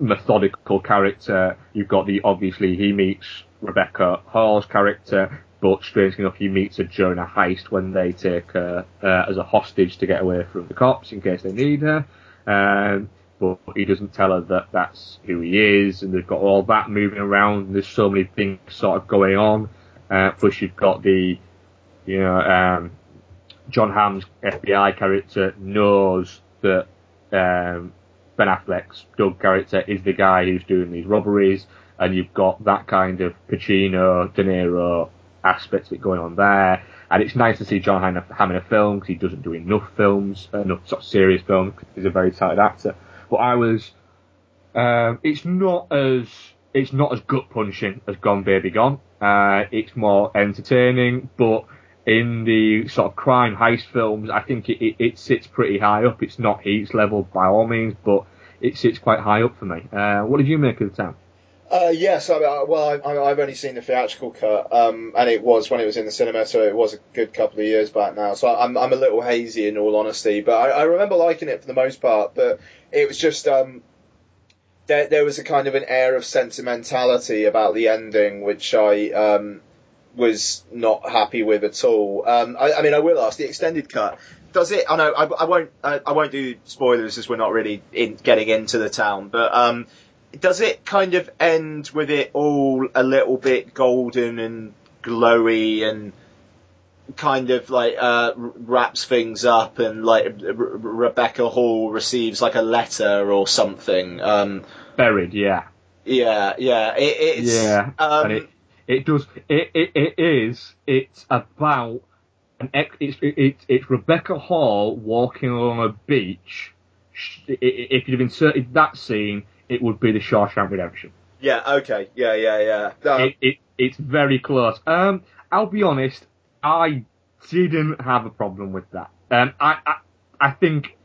methodical character. You've got the obviously he meets Rebecca Hall's character, but strangely enough he meets a heist when they take her uh, as a hostage to get away from the cops in case they need her. Um, but he doesn't tell her that that's who he is, and they've got all that moving around. There's so many things sort of going on. Uh, plus you've got the, you know, um, Jon Hamm's FBI character knows that um, Ben Affleck's Doug character is the guy who's doing these robberies, and you've got that kind of Pacino, De Niro aspect of it going on there. And it's nice to see Jon Hamm in a film because he doesn't do enough films, enough sort of serious films. He's a very talented actor. But I was, um, it's not as it's not as gut punching as Gone Baby Gone. Uh, it's more entertaining, but in the sort of crime heist films, I think it, it, it sits pretty high up. It's not Heat's level by all means, but it sits quite high up for me. Uh, what did you make of the town? Uh, yes, I, I, well, I, I've only seen the theatrical cut, um, and it was when it was in the cinema, so it was a good couple of years back now. So I'm, I'm a little hazy in all honesty, but I, I remember liking it for the most part. But it was just um, there, there was a kind of an air of sentimentality about the ending, which I um, was not happy with at all. Um, I, I mean, I will ask the extended cut. Does it? I know I, I won't. I, I won't do spoilers as we're not really in, getting into the town. But um, does it kind of end with it all a little bit golden and glowy and kind of like uh, wraps things up and like R- Rebecca Hall receives like a letter or something? Um, Buried, yeah. Yeah, yeah. It, it's yeah, um, it it does it, it it is it's about an ex, it's it, it's Rebecca Hall walking along a beach. Sh- i- i- If you'd have inserted that scene, it would be the Shawshank Redemption. Yeah. Okay. Yeah. Yeah. Yeah. It, it it's very close. Um, I'll be honest, I didn't have a problem with that. Um, I I, I think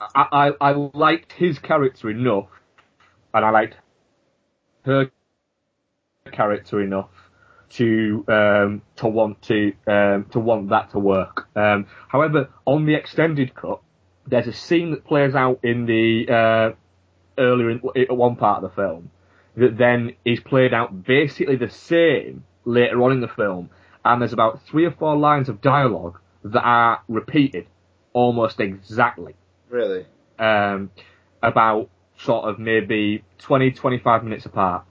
I, I I liked his character enough, and I liked her character enough to um, to want to um, to want that to work. Um, however, on the extended cut, there's a scene that plays out in the uh, earlier in, at one part of the film that then is played out basically the same later on in the film, and there's about three or four lines of dialogue that are repeated almost exactly. Really? Um, about sort of maybe 20, 25 minutes apart.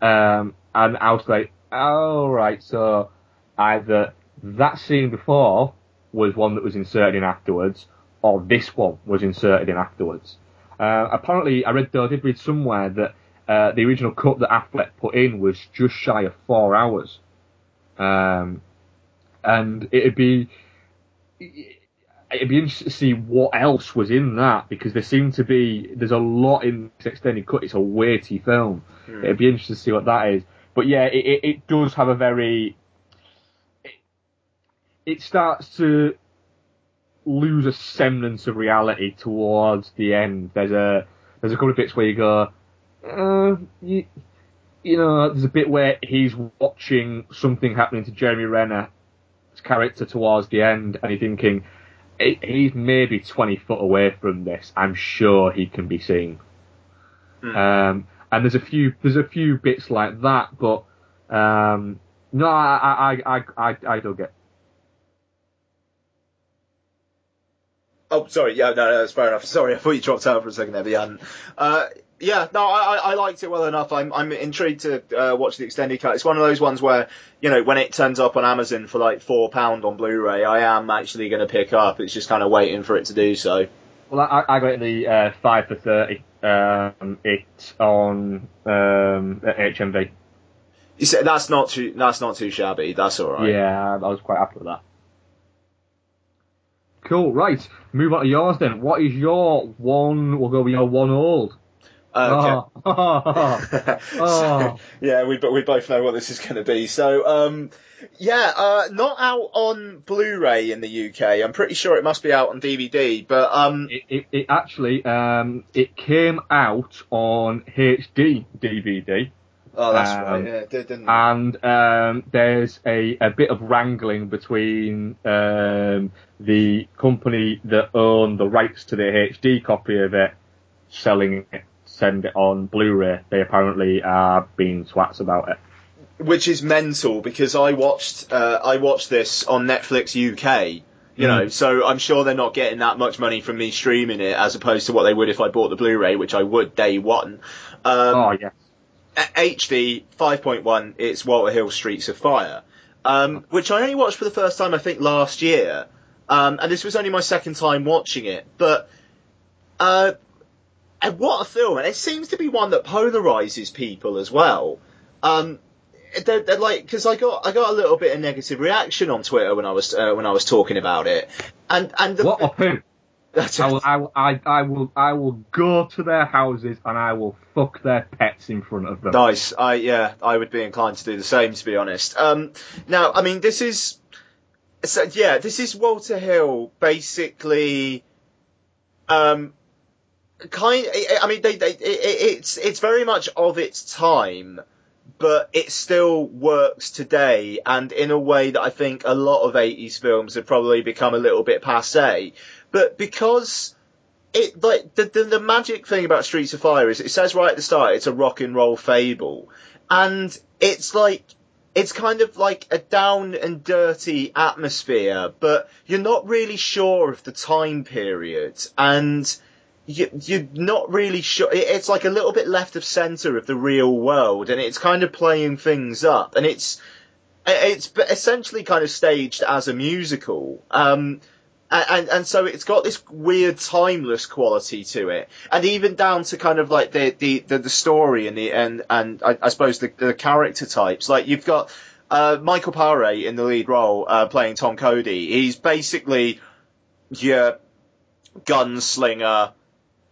Um, and I was like, all right, so either that scene before was one that was inserted in afterwards, or this one was inserted in afterwards. Uh, apparently, I read, though, I did read somewhere that uh, the original cut that Affleck put in was just shy of four hours. Um, and it'd be, it'd be interesting to see what else was in that because there seemed to be, there's a lot in this extended cut. It's a weighty film. Hmm. It'd be interesting to see what that is. But yeah, it, it, it does have a very, it, it starts to lose a semblance of reality towards the end. There's a, there's a couple of bits where you go, uh, you, you know, there's a bit where he's watching something happening to Jeremy Renner's character towards the end, and he's thinking, he's maybe 20 foot away from this. I'm sure he can be seen. Um, and there's a few, there's a few bits like that, but, um, no, I, I, I, I, I don't get. Oh, sorry. Yeah, no, no, that's fair enough. Sorry, I thought you dropped out for a second there, but you hadn't. Uh, yeah, no, I, I liked it well enough. I'm, I'm intrigued to uh, watch the extended cut. It's one of those ones where, you know, when it turns up on Amazon for like four pound on Blu-ray, I am actually going to pick up. It's just kind of waiting for it to do so. Well, I, I got it the uh, five for thirty. Um, it's on um, HMV. You said that's not too that's not too shabby. That's all right. Yeah, I was quite happy with that. Cool, right. Move on to yours then. What is your one? We'll go with your one old. Okay. Oh. Oh. yeah, we we both know what this is going to be. So, um, yeah, uh, not out on Blu-ray in the UK. I'm pretty sure it must be out on DVD, but um, it, it, it actually um, it came out on HD DVD. oh, that's Um, right. Yeah, it did, didn't it? and um, there's a, a bit of wrangling between um, the company that own the rights to the HD copy of it, selling it, send it on Blu-ray. They apparently are being twats about it. which is mental because I watched uh, I watched this on Netflix UK. You know, Mm. so I'm sure they're not getting that much money from me streaming it as opposed to what they would if I bought the Blu-ray, which I would day one. Um, oh yes. HD 5.1, it's Walter Hill Streets of Fire, um, which I only watched for the first time I think last year, um, and this was only my second time watching it. But uh, and what a film! And it seems to be one that polarizes people as well. Um, they're, they're like because I got I got a little bit of negative reaction on Twitter when I was uh, when I was talking about it, and and the, What of who? I will, I, will, I, I will, I will go to their houses and I will fuck their pets in front of them. Nice. I yeah, I would be inclined to do the same to be honest. Um, now, I mean, this is so yeah, this is Walter Hill basically. Um, kind. I mean, they, they, it, it's it's very much of its time, but it still works today, and in a way that I think a lot of '80s films have probably become a little bit passe. But because it like the, the the magic thing about Streets of Fire is it says right at the start it's a rock and roll fable, and it's like it's kind of like a down and dirty atmosphere, but you're not really sure of the time period, and you, you're not really sure. It's like a little bit left of center of the real world, and it's kind of playing things up, and it's it's essentially kind of staged as a musical. Um, and, and so it's got this weird timeless quality to it, and even down to kind of like the the, the, the story and the and and I, I suppose the, the character types. Like you've got uh, Michael Paré in the lead role uh, playing Tom Cody. He's basically your gunslinger,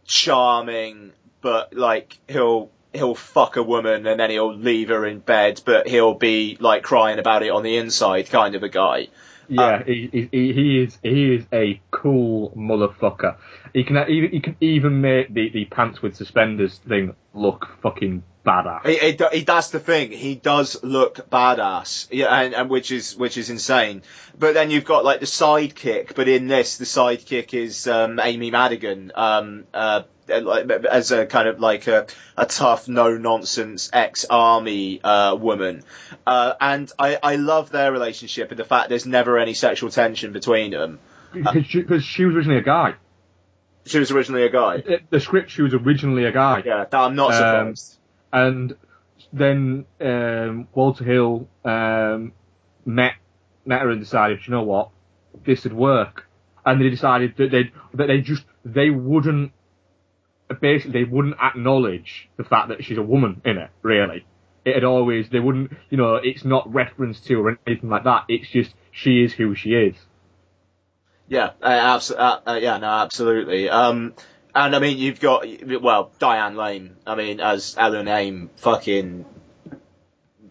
charming, but like he'll he'll fuck a woman and then he'll leave her in bed, but he'll be like crying about it on the inside, kind of a guy. Yeah, um, he, he, he he is he is a cool motherfucker. He can even he can even make the, the pants with suspenders thing look fucking badass. He, he, do- he, that's the thing. He does look badass, yeah, and, and which is which is insane. But then you've got like the sidekick. But in this, the sidekick is um, Amy Madigan, um, uh, as a kind of like a, a tough, no nonsense ex army uh, woman. Uh, and I, I love their relationship and the fact there's never any sexual tension between them. Because she, 'cause she was originally a guy. She was originally a guy. Uh, The script, she was originally a guy. Yeah, I'm not Um, surprised. And then um, Walter Hill um, met met her and decided, you know what, this would work. And they decided that they that they just they wouldn't basically they wouldn't acknowledge the fact that she's a woman in it. Really, it had always they wouldn't you know it's not referenced to or anything like that. It's just she is who she is. Yeah, uh, uh, uh, yeah, no, absolutely. Um, and I mean, you've got well, Diane Lane. I mean, as Ellen Aim, fucking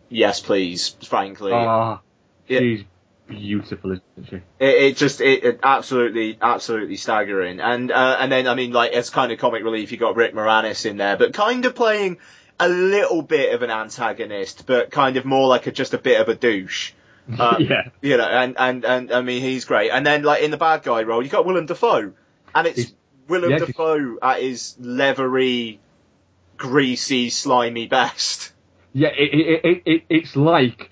yes, please. Frankly, Ah, she's beautiful, isn't she? it, it just it, it absolutely absolutely staggering. And uh, and then I mean, like as kind of comic relief, you got Rick Moranis in there, but kind of playing a little bit of an antagonist, but kind of more like a just a bit of a douche. Um, yeah. you know, and, and, and I mean, he's great. And then, like, in the bad guy role, you got Willem Dafoe. And it's Willem yeah, Dafoe at his leathery, greasy, slimy best. Yeah, it, it, it, it, it's like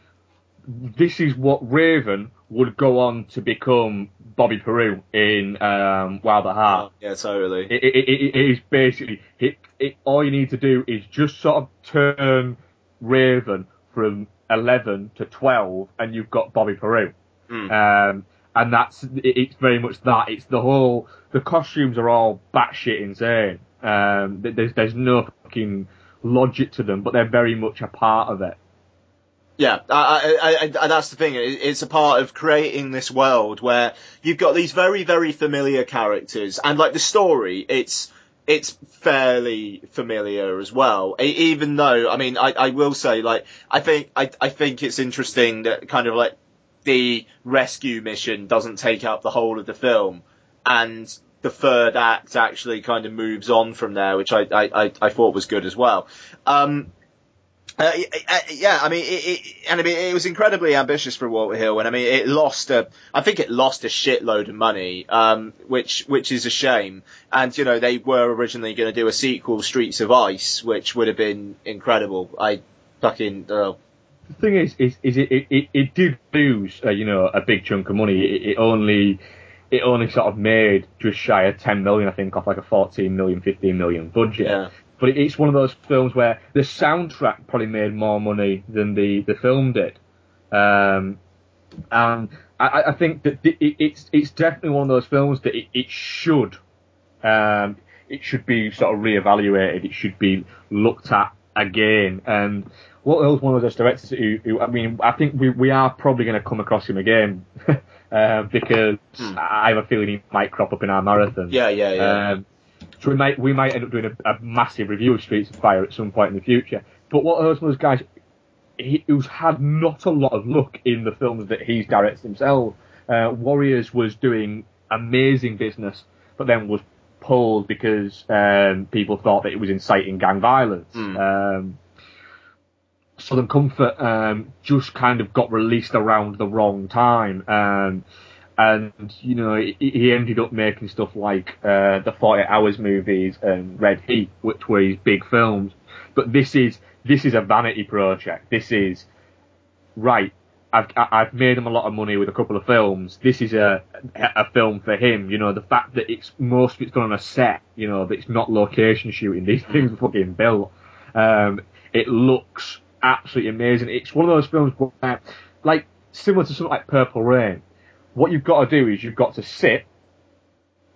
this is what Raven would go on to become Bobby Peru in um, Wild at Heart. Yeah, totally. It, it, it, it is basically it, it. All you need to do is just sort of turn Raven from eleven to twelve, and you've got Bobby Peru. Um, and that's it's very much that. It's the whole. The costumes are all batshit insane. Um, there's there's no fucking logic to them, but they're very much a part of it. Yeah, I, I, I, that's the thing. It's a part of creating this world where you've got these very, very familiar characters, and like the story, it's it's fairly familiar as well. Even though, I mean, I, I will say, like, I think I, I think it's interesting that kind of like the rescue mission doesn't take up the whole of the film, and the third act actually kind of moves on from there, which I I, I, I thought was good as well. Um, uh, uh, yeah, I mean, it, it, and I mean, it was incredibly ambitious for Walter Hill, and I mean, it lost a, I think it lost a shitload of money, um, which, which is a shame. And, you know, they were originally going to do a sequel, Streets of Ice, which would have been incredible. I fucking, uh, The thing is, is, is it, it, it, it did lose, uh, you know, a big chunk of money. It, it only, it only sort of made just shy of 10 million, I think, off like a 14 million, 15 million budget. Yeah. But it, it's one of those films where the soundtrack probably made more money than the, the film did. Um, and I, I think that it, it's, it's definitely one of those films that it, it should, um, it should be sort of reevaluated. It should be looked at again. And what else one of those directors who, who I mean, I think we, we are probably going to come across him again, uh, because I have a feeling he might crop up in our marathon. Yeah, yeah, yeah. Um, so we might, we might end up doing a, a massive review of Streets of Fire at some point in the future. But what else one of those guys he, who's had not a lot of luck in the films that he's directed himself. Uh, Warriors was doing amazing business, but then was pulled because um, people thought that it was inciting gang violence. Um, Southern Comfort um, just kind of got released around the wrong time. Um, and, you know, he, he ended up making stuff like uh, the 40 Hours movies and Red Heat, which were his big films. But this is this is a vanity project. This is right. I've I've made him a lot of money with a couple of films. This is a a film for him. You know, the fact that it's most of it's done on a set. You know, that it's not location shooting. These things are fucking built. Um, it looks absolutely amazing. It's one of those films where, like, similar to something like Purple Rain. What you've got to do is you've got to sit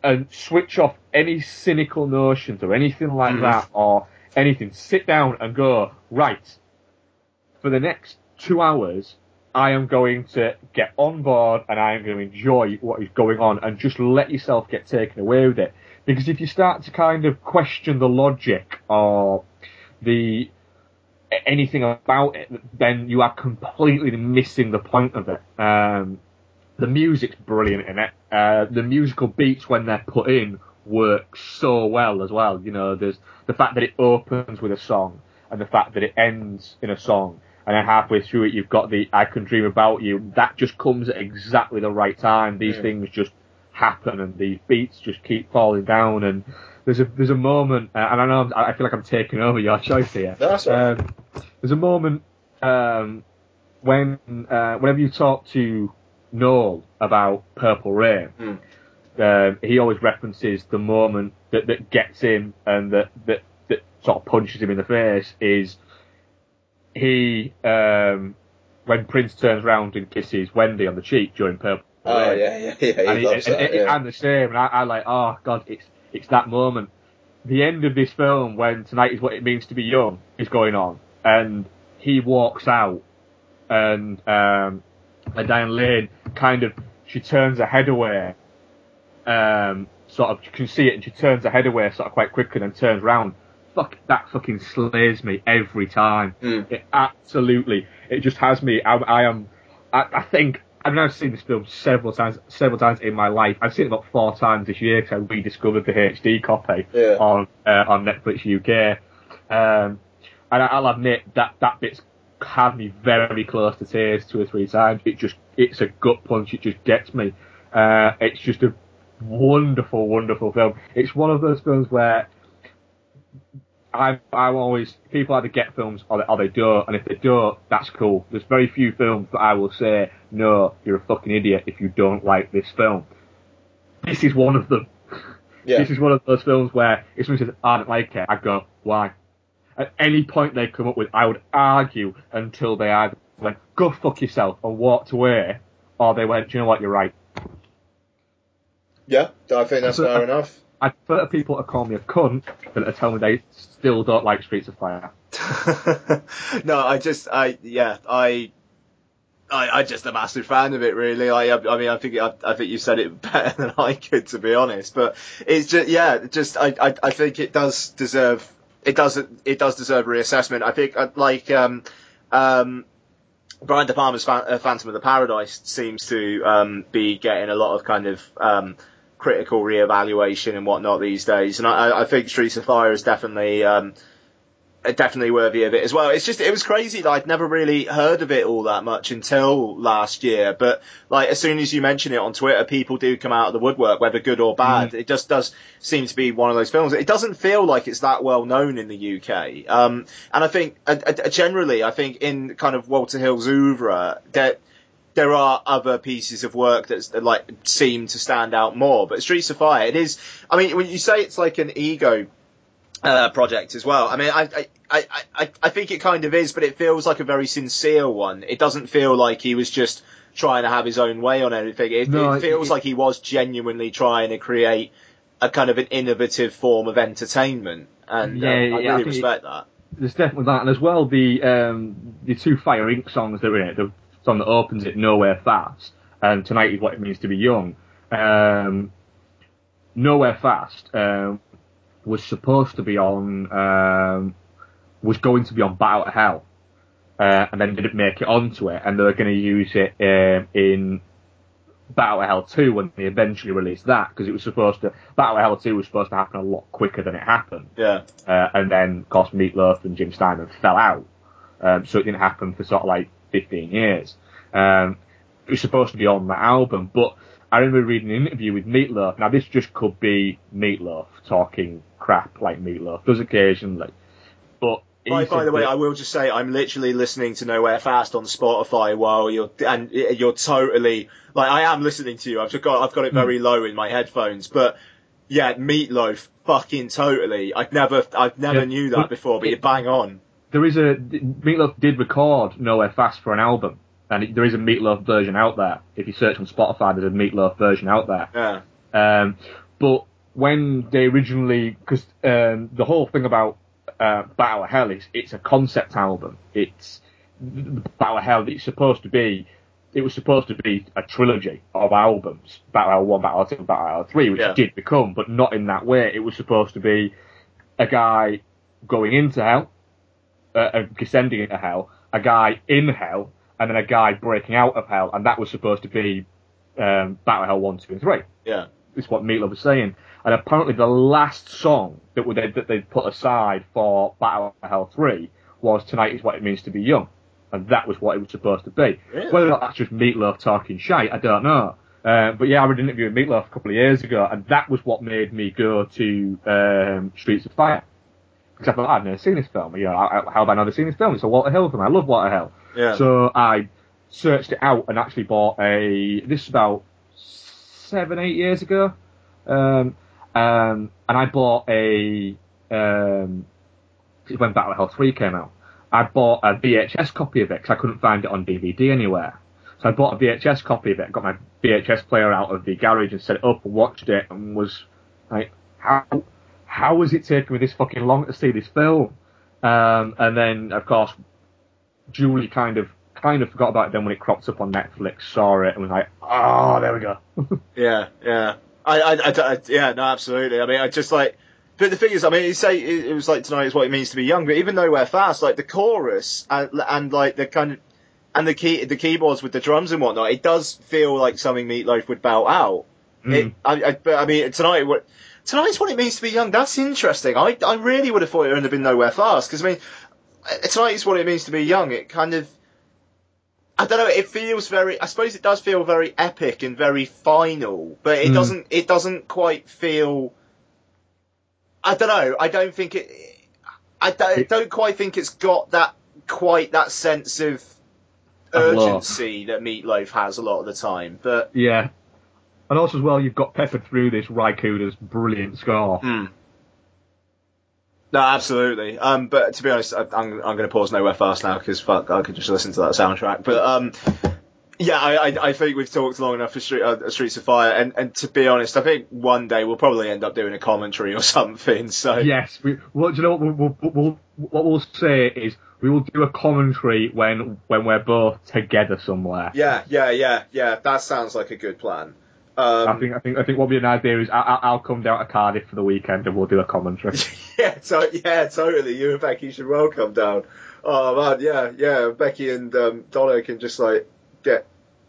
and switch off any cynical notions or anything like Mhm. that or anything. Sit down and go, right, for the next two hours, I am going to get on board and I am going to enjoy what is going on and just let yourself get taken away with it. Because if you start to kind of question the logic or the anything about it, then you are completely missing the point of it. Um, the music's brilliant in it. Uh, the musical beats when they're put in work so well as well. You know, there's the fact that it opens with a song and the fact that it ends in a song, and then halfway through it you've got the I Can Dream About You. That just comes at exactly the right time. These Mm. things just happen, and these beats just keep falling down, and there's a there's a moment, uh, and I know I'm, I feel like I'm taking over your choice here. That's right. Um, there's a moment um, when uh, whenever you talk to Noel about Purple Rain, Mm. um, he always references the moment that, that gets him and that, that that sort of punches him in the face is he um, when Prince turns round and kisses Wendy on the cheek during Purple Oh, Rain. yeah, yeah, yeah, he And, that, and- yeah. The same, and I, I like, oh god, it's it's that moment. The end of this film when tonight is what it means to be young is going on, and he walks out, and um, and Diane Lane kind of she turns her head away, um, sort of you can see it, and she turns her head away sort of quite quickly, and then turns round. Fuck, that fucking slays me every time. It absolutely, it just has me. I, I am, I, I think I've now seen this film several times, several times in my life. I've seen it about four times this year because I rediscovered the HD copy Yeah. on uh, on Netflix UK. Um, and I, I'll admit that that bit's had me very close to tears two or three times. It just, it's a gut punch. It just gets me. Uh, it's just a wonderful, wonderful film. It's one of those films where I'm, I'm always, people either get films or they, or they don't, and if they don't, that's cool. There's very few films that I will say, no, you're a fucking idiot if you don't like this film. This is one of them. Yeah. This is one of those films where if someone says, I don't like it, I go, why? At any point they come up with, I would argue until they either went, go fuck yourself and walked away, or they went, do you know what, you're right. Yeah, I think that's So, fair I- enough. I prefer people to call me a cunt than to tell me they still don't like Streets of Fire. no, I just, I, yeah, I, I, I'm just a massive fan of it, really. I, I mean, I think, I, I think you said it better than I could, to be honest. But it's just, yeah, just, I, I, I think it does deserve, it does, it does deserve reassessment. I think, uh, like, um, um, Brian De Palma's uh, Phantom of the Paradise seems to um, be getting a lot of kind of um, critical reevaluation and whatnot these days, and I, I think Streets of Fire is definitely um, definitely worthy of it as well. It's just it was crazy that I'd never really heard of it all that much until last year, but like as soon as you mention it on Twitter, people do come out of the woodwork, whether good or bad. It just does seem to be one of those films. It doesn't feel like it's that well known in the UK, um, and I think uh, uh, generally, I think in kind of Walter Hill's oeuvre that there are other pieces of work that's, that like seem to stand out more. But Streets of Fire, it is. I mean, when you say it's like an ego uh, project as well, I mean, I, I, I, I, I think it kind of is, but it feels like a very sincere one. It doesn't feel like he was just trying to have his own way on everything. It, No, it feels it- like he was genuinely trying to create a kind of an innovative form of entertainment, and Yeah, um, I yeah, I really it- respect that. There's definitely that, and as well the um, the two Fire Inc. songs that are in it. The song that opens it, "Nowhere Fast," and "Tonight Is What It Means to Be Young." Um, "Nowhere Fast" um, was supposed to be on, um, was going to be on Battle Hell," uh, and then didn't make it onto it, and they're going to use it um, in Bat Out of Hell 2 when they eventually released that because it was supposed to Bat Out of Hell 2 was supposed to happen a lot quicker than it happened. Yeah. Uh, and then of course Meatloaf and Jim Steinman fell out. Um, so it didn't happen for sort of like 15 years. Um, it was supposed to be on that album, but I remember reading an interview with Meatloaf. Now this just could be Meatloaf talking crap like Meatloaf does occasionally, but By, by the way, I will just say I'm literally listening to Nowhere Fast on Spotify while you're and you're totally like I am listening to you. I've just got I've got it Hmm. very low in my headphones, but yeah, Meatloaf, fucking totally. I've never I've never Yeah, knew that before, but you're bang on. There is a Meatloaf did record Nowhere Fast for an album, and it, there is a Meatloaf version out there. If you search on Spotify, there's a Meatloaf version out there. Yeah. Um, but when they originally, because um, the whole thing about uh, Bat Out of Hell is it's a concept album. It's Bat Out of Hell. It's supposed to be. It was supposed to be a trilogy of albums, Battle Hell One, Battle Hell Two, Battle Hell Three, which Yeah. did become, but not in that way. It was supposed to be a guy going into hell, uh, uh, descending into hell, a guy in hell, and then a guy breaking out of hell, and that was supposed to be um, Battle Hell One, Two, and Three Yeah. it's what Meatloaf was saying. And apparently the last song that would that they put aside for Battle Hell 3 was Tonight is What It Means to Be Young. And that was what it was supposed to be. Really? Whether or not that's just Meatloaf talking shite, I don't know. Uh, but yeah, I read an interview with Meatloaf a couple of years ago, and that was what made me go to um, Streets of Fire. Because I thought, I've never seen this film. You know, I, I- how have I never seen this film? It's a Walter Hill film. I love Walter Hill. Yeah. So I searched it out and actually bought a. This is about seven, eight years ago. Um, um, and I bought a. Um, when Battle Hell 3 came out. I bought a VHS copy of it because I couldn't find it on DVD anywhere. So I bought a VHS copy of it, got my VHS player out of the garage and set it up and watched it and was like, how, how was it taking me this fucking long to see this film? Um, and then, of course, Julie kind of, kind of forgot about it then when it cropped up on Netflix, saw it and was like, oh, there we go. Yeah, yeah. I, I, I, I- yeah, no, absolutely. I mean, I just like, but the thing is, I mean, you say it, it was like tonight is what it means to be young, but even though we're fast, like the chorus and, and like the kind of, and the key, the keyboards with the drums and whatnot, it does feel like something Meatloaf would bout out. It, I, I, but I mean, tonight, what, tonight's what it means to be young. That's interesting. I, I really would have thought it would have been nowhere fast because I mean, tonight is what it means to be young. It kind of, I don't know. It feels very. I suppose it does feel very epic and very final, but it Mm. doesn't. It doesn't quite feel. I don't know. I don't think it. I don't, don't quite think it's got that quite that sense of Of urgency that Meatloaf has a lot of the time. But Yeah. And also as well, you've got peppered through this Ry Cooder's brilliant score. Mm. No, absolutely. Um, but to be honest, I, I'm, I'm going to pause nowhere fast now because fuck, I could just listen to that soundtrack. But um, yeah, I, I, I think we've talked long enough for Street, uh, Streets of Fire, and, and to be honest, I think one day we'll probably end up doing a commentary or something. So Yes, we, well, do you know what we'll, we'll, we'll, what we'll say is we will do a commentary when when we're both together somewhere. yeah, yeah, yeah, yeah. That sounds like a good plan. Um, I think I think I think what would be an idea is I, I- I'll come down to Cardiff for the weekend and we'll do a commentary. Yeah, so yeah, totally. You and Becky should well come down. Oh man, yeah, yeah. Becky and um, Donna can just like get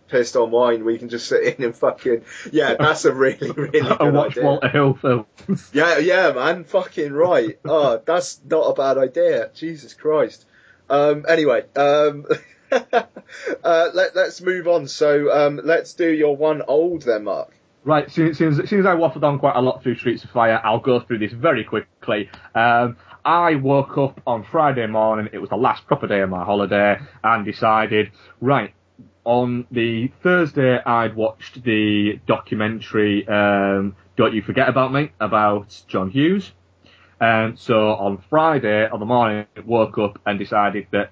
pissed on wine. We can just sit in and fucking yeah. That's a really really good and watch idea. Walter Hill films. Yeah, yeah, man. Fucking right. Oh, that's not a bad idea. Jesus Christ. Um, anyway, um, uh, let, let's move on. So, um, let's do your one old then, Mark. Right, since, since, since I waffled on quite a lot through Streets of Fire, I'll go through this very quickly. Um, I woke up on Friday morning, it was the last proper day of my holiday, and decided, right, on the Thursday I'd watched the documentary um, Don't You Forget About Me about John Hughes. Um, so on Friday on the morning, I woke up and decided that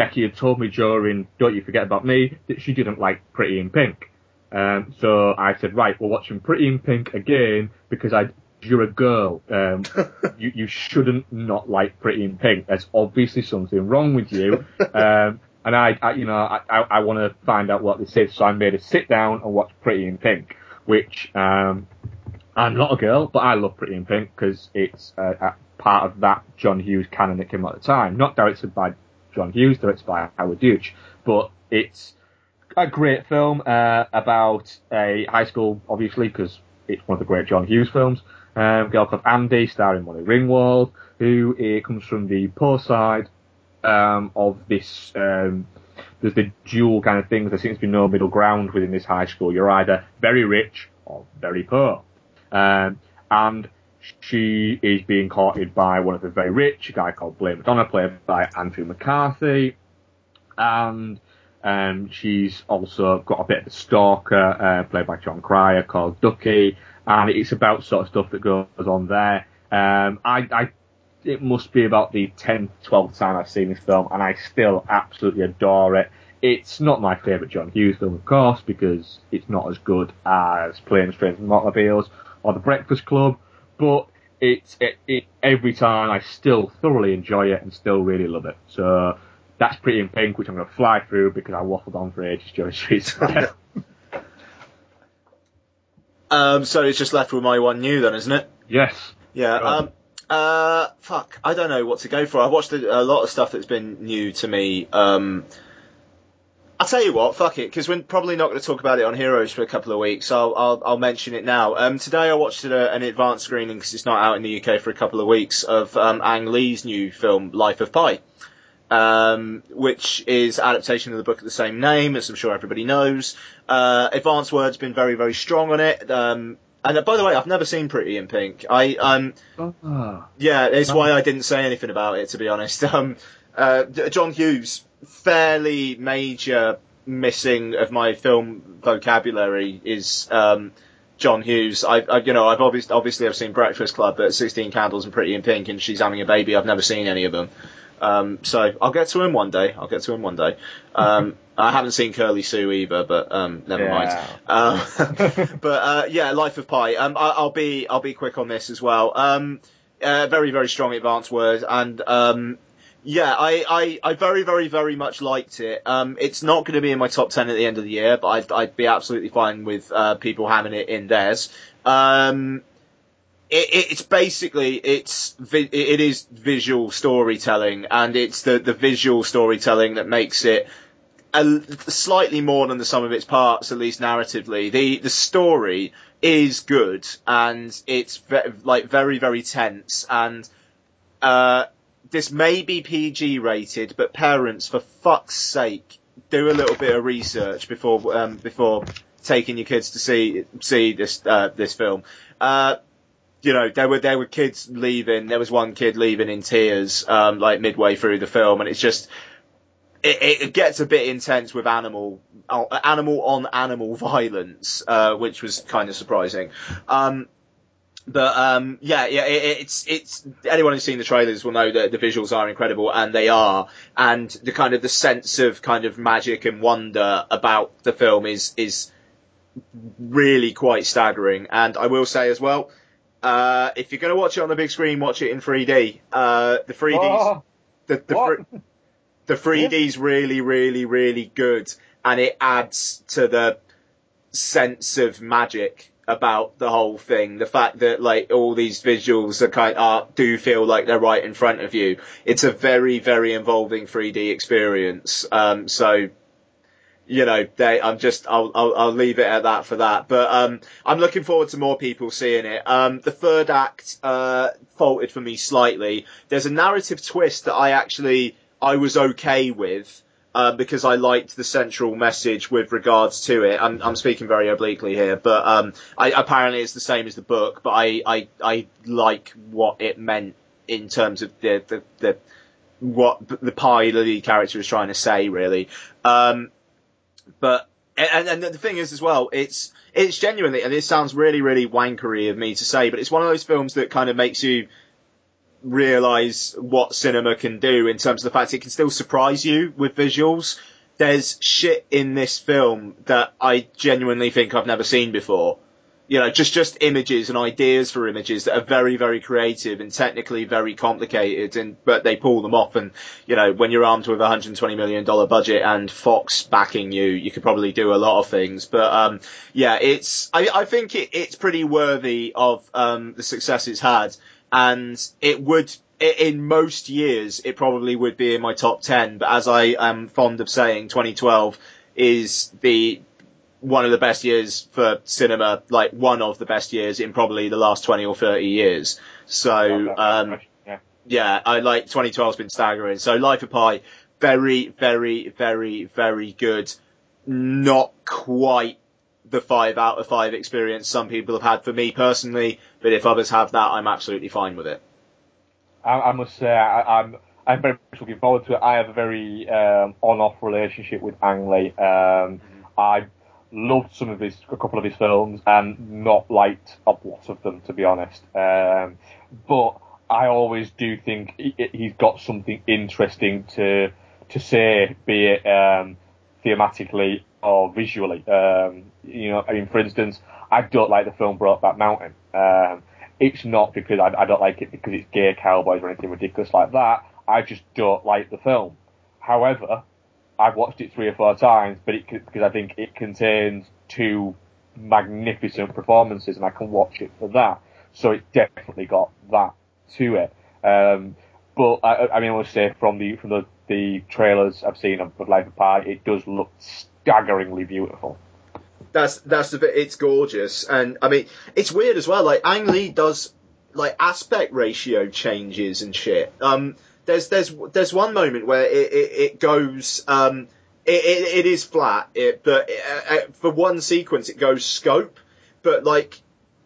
Becky had told me during Don't You Forget About Me that she didn't like Pretty in Pink. Um, so I said, right, we're watching Pretty in Pink again because I, you're a girl. Um, you, you shouldn't not like Pretty in Pink. There's obviously something wrong with you. Um, and I, I you know, I, I, I want to find out what this is. So I made her sit down and watch Pretty in Pink, which, um, I'm not a girl, but I love Pretty in Pink because it's uh, part of that John Hughes canon that came out at the time. Not directed by John Hughes, directed by Howard Deutch, but it's a great film uh, about a high school, obviously, because it's one of the great John Hughes films. Um, a girl called Andy, starring Molly Ringwald, who uh, comes from the poor side um, of this. Um, there's the dual kind of things. There seems to be no middle ground within this high school. You're either very rich or very poor. Um, and she is being courted by one of the very rich, a guy called Blane McDonough, played by Andrew McCarthy. And um, she's also got a bit of a stalker, uh, played by Jon Cryer, called Ducky. And it's about sort of stuff that goes on there. Um, I, I, it must be about the 10th, 12th time I've seen this film, and I still absolutely adore it. It's not my favourite John Hughes film, of course, because it's not as good as Planes, Trains and Automobiles or The Breakfast Club, but it's it, it, every time I still thoroughly enjoy it and still really love it. So that's Pretty in Pink, which I'm going to fly through because I waffled on for ages during Streets. Um, so it's just left with my one new then, isn't it? yes. Yeah. Um, uh, fuck. I don't know what to go for. I've watched a, a lot of stuff that's been new to me. Um, I'll tell you what, fuck it, because we're probably not going to talk about it on Heroes for a couple of weeks. I'll I'll, I'll mention it now. Um, today I watched uh, an advanced screening because it's not out in the UK for a couple of weeks of um, Ang Lee's new film Life of Pi. um, which is adaptation of the book of the same name, as I'm sure everybody knows. Uh, Advance Word's been very, very strong on it. Um, and uh, by the way, I've never seen Pretty in Pink. I, um, Ah. yeah, it's why I didn't say anything about it, to be honest. Um, uh, John Hughes, fairly major missing of my film vocabulary is um, John Hughes. I, I, you know, I've obviously, obviously I've seen Breakfast Club, but 16 Candles and Pretty in Pink, and She's Having a Baby. I've never seen any of them. Um, so I'll get to him one day. I'll get to him one day. Um, I haven't seen Curly Sue either, but um, never Yeah. mind. Um, but uh, yeah, Life of Pi. Um, I, I'll be I'll be quick on this as well. Um, uh, very very strong advanced word, and um, yeah, I, I, I very very very much liked it. Um, it's not going to be in my top ten at the end of the year, but I'd, I'd be absolutely fine with uh, people having it in theirs. Um, it- it's basically it's it is visual storytelling, and it's the the visual storytelling that makes it a, slightly more than the sum of its parts, at least narratively. The the story is good, and it's ve- like very very tense, and uh, this may be PG rated, but parents, for fuck's sake, do a little bit of research before um, before taking your kids to see see this uh, this film. Uh, you know, there were there were kids leaving. There was one kid leaving in tears, um, like midway through the film, and it's just it, it- gets a bit intense with animal uh, animal on animal violence, uh, which was kind of surprising. Um, but um, yeah, yeah, it, it's it's anyone who's seen the trailers will know that the visuals are incredible, and they are, and the kind of the sense of kind of magic and wonder about the film is is really quite staggering. And I will say as well, uh, if you're going to watch it on the big screen, watch it in 3D. Uh, the 3D's Oh, the the, fr- the 3D's really, really, really good, and it adds to the sense of magic about the whole thing. The fact that like all these visuals are kind are do feel like they're right in front of you. It's a very, very involving 3D experience. Um, so you know, they, I'm just, I'll, I'll, I'll leave it at that for that. But, um, I'm looking forward to more people seeing it. Um, the third act, uh, faltered for me slightly. There's a narrative twist that I actually, I was okay with, uh, because I liked the central message with regards to it. I'm, I'm speaking very obliquely here, but, um, I, apparently it's the same as the book, but I, I, I like what it meant in terms of the, the, the, what the Pi the character is trying to say, really. Um, but and, and the thing is as well, it's it's genuinely, and this sounds really really wankery of me to say, but it's one of those films that kind of makes you realize what cinema can do in terms of the fact it can still surprise you with visuals. There's shit in this film that I genuinely think I've never seen before. You know, just just images and ideas for images that are very very creative and technically very complicated, and but they pull them off. And you know, when you're armed with a 120 million dollar budget and Fox backing you, you could probably do a lot of things. But um, yeah, it's I, I think it, it's pretty worthy of um, the success it's had, and it would i- in most years it probably would be in my top 10. But as I am fond of saying, 2012 is the one of the best years for cinema, like one of the best years in probably the last 20 or 30 years. So, um, yeah. yeah, I like 2012's been staggering. So Life of Pi, very, very, very, very good. Not quite the five out of five experience some people have had for me personally, but if others have that, I'm absolutely fine with it. I, I must say, I, I'm I'm very much looking forward to it. I have a very um, on-off relationship with Ang Lee. Um, I loved some of his, a couple of his films, and not liked a lot of them, to be honest. Um, but I always do think he, he's got something interesting to to say, be it um, thematically or visually. Um, you know, I mean, for instance, I don't like the film Brokeback Mountain. Um, it's not because I, I don't like it because it's gay cowboys or anything ridiculous like that. I just don't like the film. However, I've watched it three or four times, but it because I think it contains two magnificent performances, and I can watch it for that. So it definitely got that to it. Um, but I, I mean, I must say from the from the, the trailers I've seen of, of Life Pi, it does look staggeringly beautiful. That's that's the bit. It's gorgeous, and I mean, it's weird as well. Like Ang Lee does like aspect ratio changes and shit. Um, there's there's there's one moment where it it, it goes um it, it, it is flat it but uh, uh, for one sequence it goes scope but like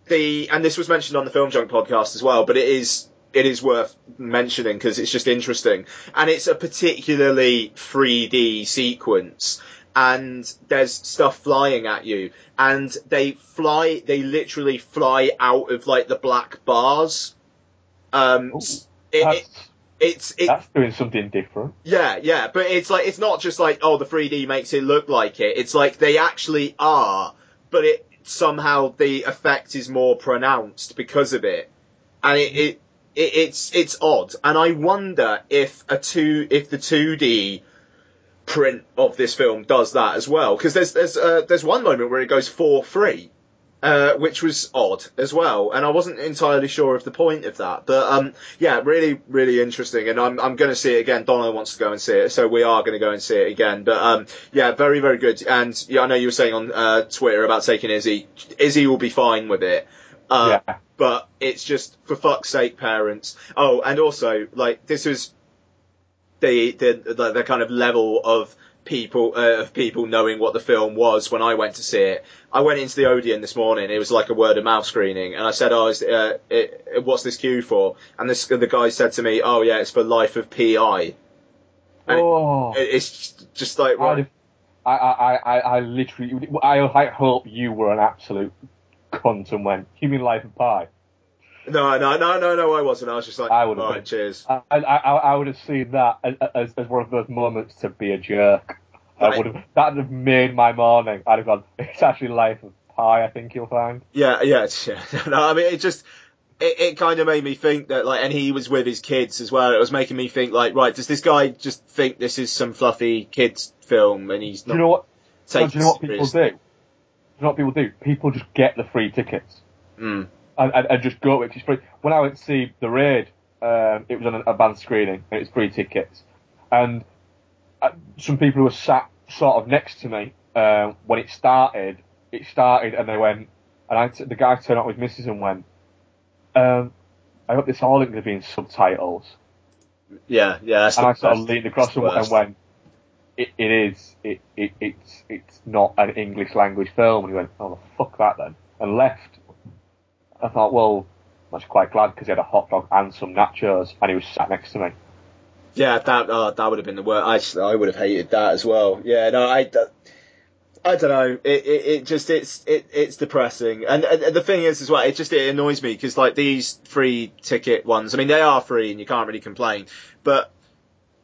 the and this was mentioned on the Film Junk podcast as well but it is it is worth mentioning because it's just interesting and it's a particularly 3D sequence and there's stuff flying at you and they fly they literally fly out of like the black bars um it- it- it's it, that's doing something different. yeah, yeah, but it's like it's not just like oh the 3D makes it look like it. It's like they actually are, but it somehow the effect is more pronounced because of it, and it, it, it it's it's odd. And I wonder if a two if the 2D print of this film does that as well because there's there's uh, there's one moment where it goes for free. Uh, which was odd as well, and I wasn't entirely sure of the point of that. But um, yeah, really, really interesting, and I'm I'm going to see it again. Donna wants to go and see it, so we are going to go and see it again. But um, yeah, very, very good. And yeah, I know you were saying on uh, Twitter about taking Izzy. Izzy will be fine with it. Uh, Yeah. But it's just for fuck's sake, parents. Oh, and also like this was the the the, the kind of level of people uh, of people knowing what the film was when I went to see it. I went into the Odeon this morning. It was like a word of mouth screening, and I said, "Oh, is, uh, it, what's this queue for?" And this the guy said to me, "Oh yeah, it's for Life of Pi." And Oh. it, it's just, like I'd I, I, I, I literally, I, I hope you were an absolute cunt and went, you mean Life of Pi? No, no, no, no, no, I wasn't. I was just like, I would have "All been. right, cheers." I, I, I would have seen that as, as, one of those moments to be a jerk. I would have, that would have made my morning. I'd have gone, it's actually Life of pie. I think you'll find. Yeah, yeah, it's, yeah. No, I mean, it just, it, it kind of made me think that, like, and he was with his kids as well. It was making me think, like, right, does this guy just think this is some fluffy kids film and he's Do not you know what? no, do you know what people do? Do you know what people do? People just get the free tickets Mm. And, and, just go. It's free. When I went to see The Raid, um, it was on a, a band screening and it's free tickets. And uh, some people who were sat sort of next to me um, when it started, it started and they went, and I t- the guy turned up with missus and went, um, I hope this all isn't going to be in subtitles. Yeah, yeah. That's and the I sort of leaned across and, and went, it, it is, it, it, it's, it's not an English language film. And he went, oh, fuck that then. And left. I thought, well, I was quite glad because he had a hot dog and some nachos and he was sat next to me. Yeah, that uh, that would have been the worst. I I would have hated that as well. Yeah, no, I. I don't know. It, it, it just it's it, it's depressing, and, and the thing is as well, it just it annoys me because like these free ticket ones. I mean, they are free and you can't really complain, but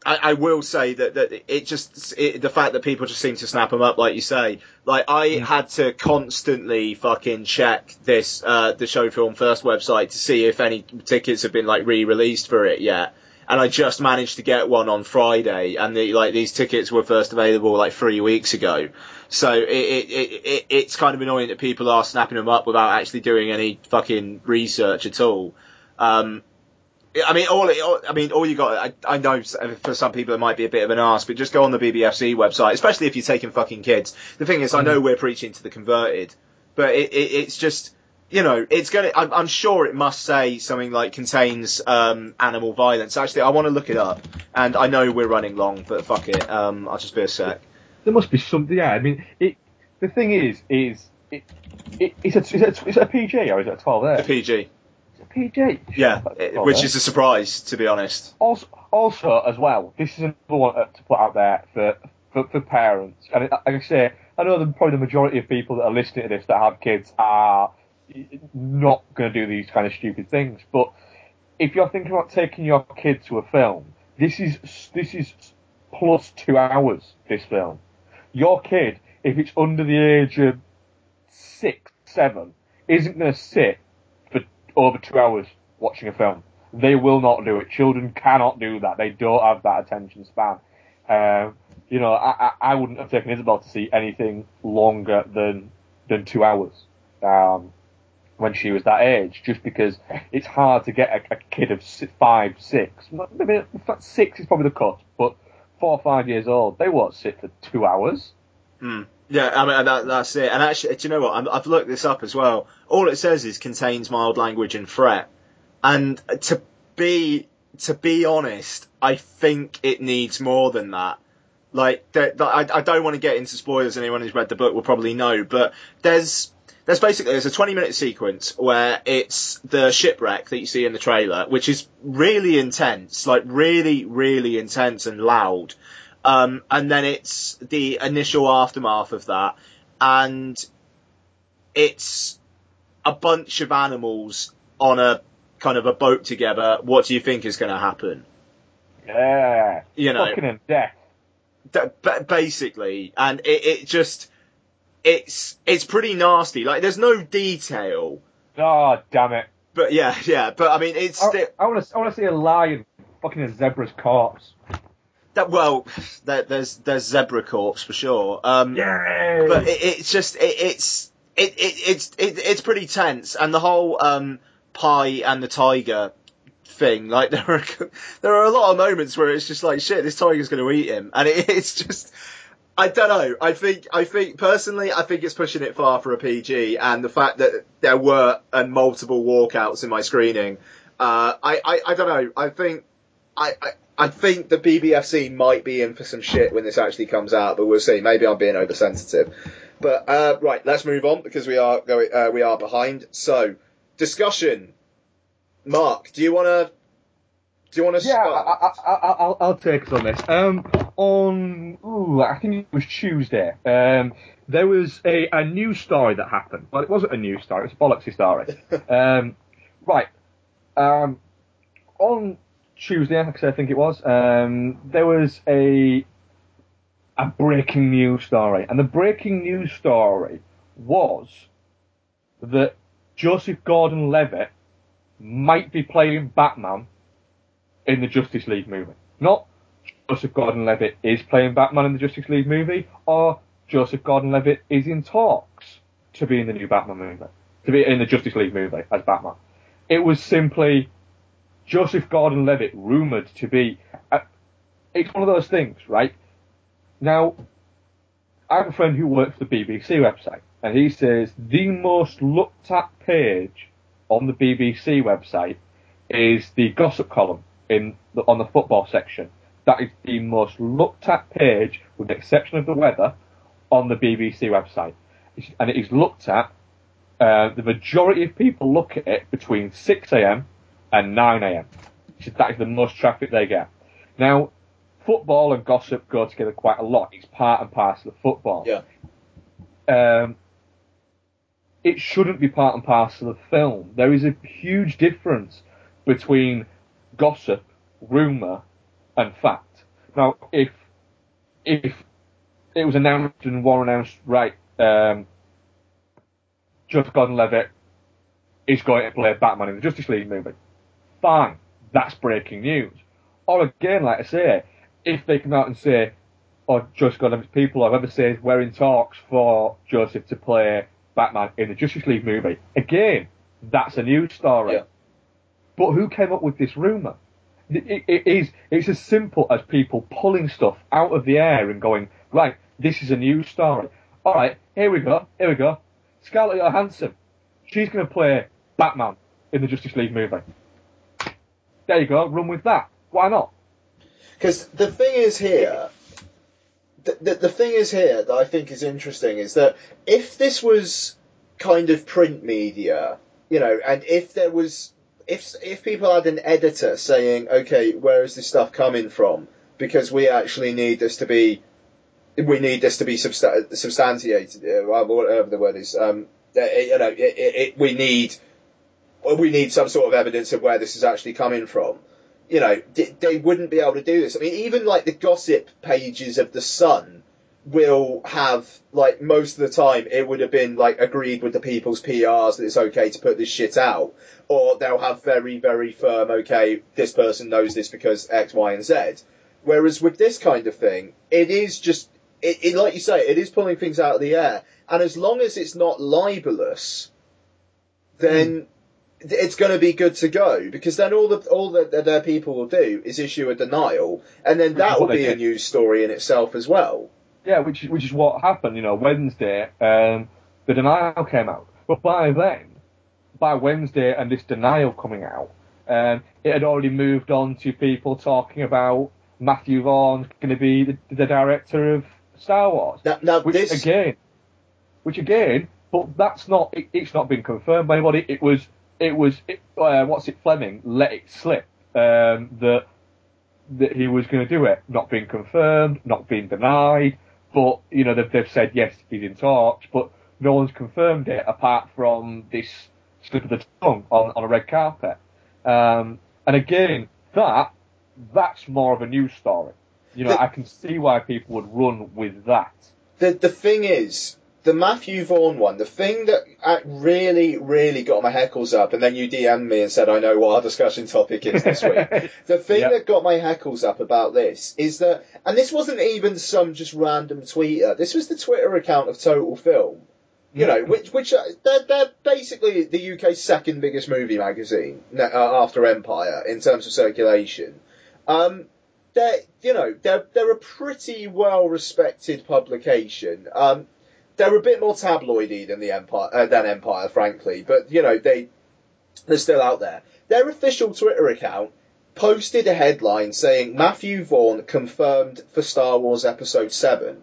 I, I will say that, that it just it, the fact that people just seem to snap them up, like you say. Like I had to constantly fucking check this uh, the show film first website to see if any tickets have been like re-released for it yet. And I just managed to get one on Friday, and the, like these tickets were first available like three weeks ago. So it, it, it, it it's kind of annoying that people are snapping them up without actually doing any fucking research at all. Um, I mean, all, all I mean, all you got. I, I know for some people it might be a bit of an ask, but just go on the BBFC website, especially if you're taking fucking kids. The thing is, I know we're preaching to the converted, but it, it, it's just, you know, it's gonna. I'm, I'm sure it must say something like contains um, animal violence. Actually, I want to look it up, and I know we're running long, but fuck it. Um, I'll just be a sec. There must be something. Yeah, I mean, it. The thing is, is it, it it's a, is it, is it a PG or is it a 12 there? A PG. PG. Yeah, it- which eh? is a surprise, to be honest. Also, also as well, this is another one to put out there for for, for parents. And like I say, I know that probably the majority of people that are listening to this that have kids are not going to do these kind of stupid things. But if you're thinking about taking your kid to a film, this is this is plus two hours. This film, your kid, if it's under the age of six, seven, isn't going to sit over two hours watching a film. They will not do it. Children cannot do that. They don't have that attention span. Um, you know, I, I, wouldn't have taken Isabel to see anything longer than than two hours um, when she was that age, just because it's hard to get a, a kid of five, six, maybe six is probably the cut, but four or five years old, they won't sit for two hours. Hmm. Yeah, I mean that, that's it. And actually, do you know what? I'm, I've looked this up as well. All it says is contains mild language and threat, and to be to be honest, I think it needs more than that. Like, there, there- I, I don't want to get into spoilers. Anyone who's read the book will probably know, but there's there's basically there's a 20 minute sequence where it's the shipwreck that you see in the trailer, which is really intense, like really, really intense and loud. Um, and then it's the initial aftermath of that, and it's a bunch of animals on a kind of a boat together. What do you think is going to happen? Yeah. You know, Fucking in death. Basically, and it, it just it's it's pretty nasty. Like there's no detail, Oh, damn it. but yeah, yeah. But I mean, it's I, I want to I want to see a lion fucking a zebra's corpse. That well, there, there's there's zebra corpse for sure. Um, Yay! but it, it's just it, it's it, it it's it, it's pretty tense, and the whole um Pi and the tiger thing. Like there are there are a lot of moments where it's just like shit, this tiger's going to eat him, and it, it's just. I don't know. I think I think personally, I think it's pushing it far for a PG, and the fact that there were uh, multiple walkouts in my screening, uh, I, I I don't know. I think I, I I think the BBFC might be in for some shit when this actually comes out, but we'll see. Maybe I'm being oversensitive. But uh, right, let's move on because we are going uh, we are behind. So discussion. Mark, do you want to? Do you want to Yeah, start? I, I, I'll, I'll take us on this. Um, on, ooh, I think it was Tuesday, um, there was a, a news story that happened. Well, it wasn't a news story, it was a bollocksy story. um, right. Um, on Tuesday, I think it was, um, there was a, a breaking news story. And the breaking news story was that Joseph Gordon-Levitt might be playing Batman in the Justice League movie. Not Joseph Gordon-Levitt is playing Batman in the Justice League movie, or Joseph Gordon-Levitt is in talks to be in the new Batman movie, to be in the Justice League movie as Batman. It was simply Joseph Gordon-Levitt rumored to be. Uh, it's one of those things, right? Now, I have a friend who works for the BBC website, and he says the most looked at page on the BBC website is the gossip column in the, on the football section. That is the most looked at page, with the exception of the weather, on the BBC website. And it is looked at. Uh, the majority of people look at it between 6am and 9am. That is the most traffic they get. Now, football and gossip go together quite a lot. It's part and parcel of football. Yeah. Um, it shouldn't be part and parcel of the film. There is a huge difference between gossip, rumour, and fact. Now, if if it was announced and one announced, right, um, Joseph Gordon-Levitt is going to play Batman in the Justice League movie, fine, that's breaking news. Or again, like I say, if they come out and say, or Joseph Gordon-Levitt's people or whoever says we're in talks for Joseph to play Batman in the Justice League movie, again, that's a news story. But who came up with this rumor? It, it, it is it's as simple as people pulling stuff out of the air and going, right, this is a news story. All right, here we go, here we go. Scarlett Johansson, she's going to play Batman in the Justice League movie. There you go, run with that. Why not? Because the thing is here, the, the, the thing is here that I think is interesting is that if this was kind of print media, you know, and if there was, if if people had an editor saying, okay, where is this stuff coming from? Because we actually need this to be, we need this to be substantiated, uh, whatever the word is. Um, uh, you know, it, it, it, we need, we need some sort of evidence of where this is actually coming from you know, d- they wouldn't be able to do this. I mean, even like the gossip pages of the Sun will have like most of the time it would have been like agreed with the people's PRs that it's okay to put this shit out, or they'll have very very firm okay this person knows this because X Y and Z. Whereas with this kind of thing, it is just it, it like you say it is pulling things out of the air, and as long as it's not libelous, then hmm. It's going to be good to go because then all the all that that their people will do is issue a denial, and then that will be a news story in itself as well. Yeah, which which is what happened. You know, Wednesday, um, the denial came out, but by then, by Wednesday and this denial coming out, Um, it had already moved on to people talking about Matthew Vaughn going to be the, the director of Star Wars. Now, now which this again, which again, but that's not. It, it's not been confirmed by anybody. It was. It was. It, uh, what's it? Flemyng let it slip um, that that he was going to do it. Not being confirmed, not being denied. But you know they've, they've said yes, he's in talks, but no one's confirmed it apart from this slip of the tongue on, on a red carpet. Um, and again, that that's more of a news story. You know, The- I can see why people would run with that. the the thing is, the Matthew Vaughn one, the thing that uh, really, really got my heckles up, and then you DM'd me and said, I know what our discussion topic is this week. the thing Yep. that got my heckles up about this is that, and this wasn't even some just random tweeter, this was the Twitter account of Total Film. You know, which which uh, they're they're basically the UK's second biggest movie magazine uh, after Empire in terms of circulation. Um, they're you know they're they're a pretty well respected publication. Um, they're a bit more tabloidy than the Empire uh, than Empire, frankly, but you know they they're still out there. Their official Twitter account posted a headline saying Matthew Vaughn confirmed for Star Wars Episode Seven.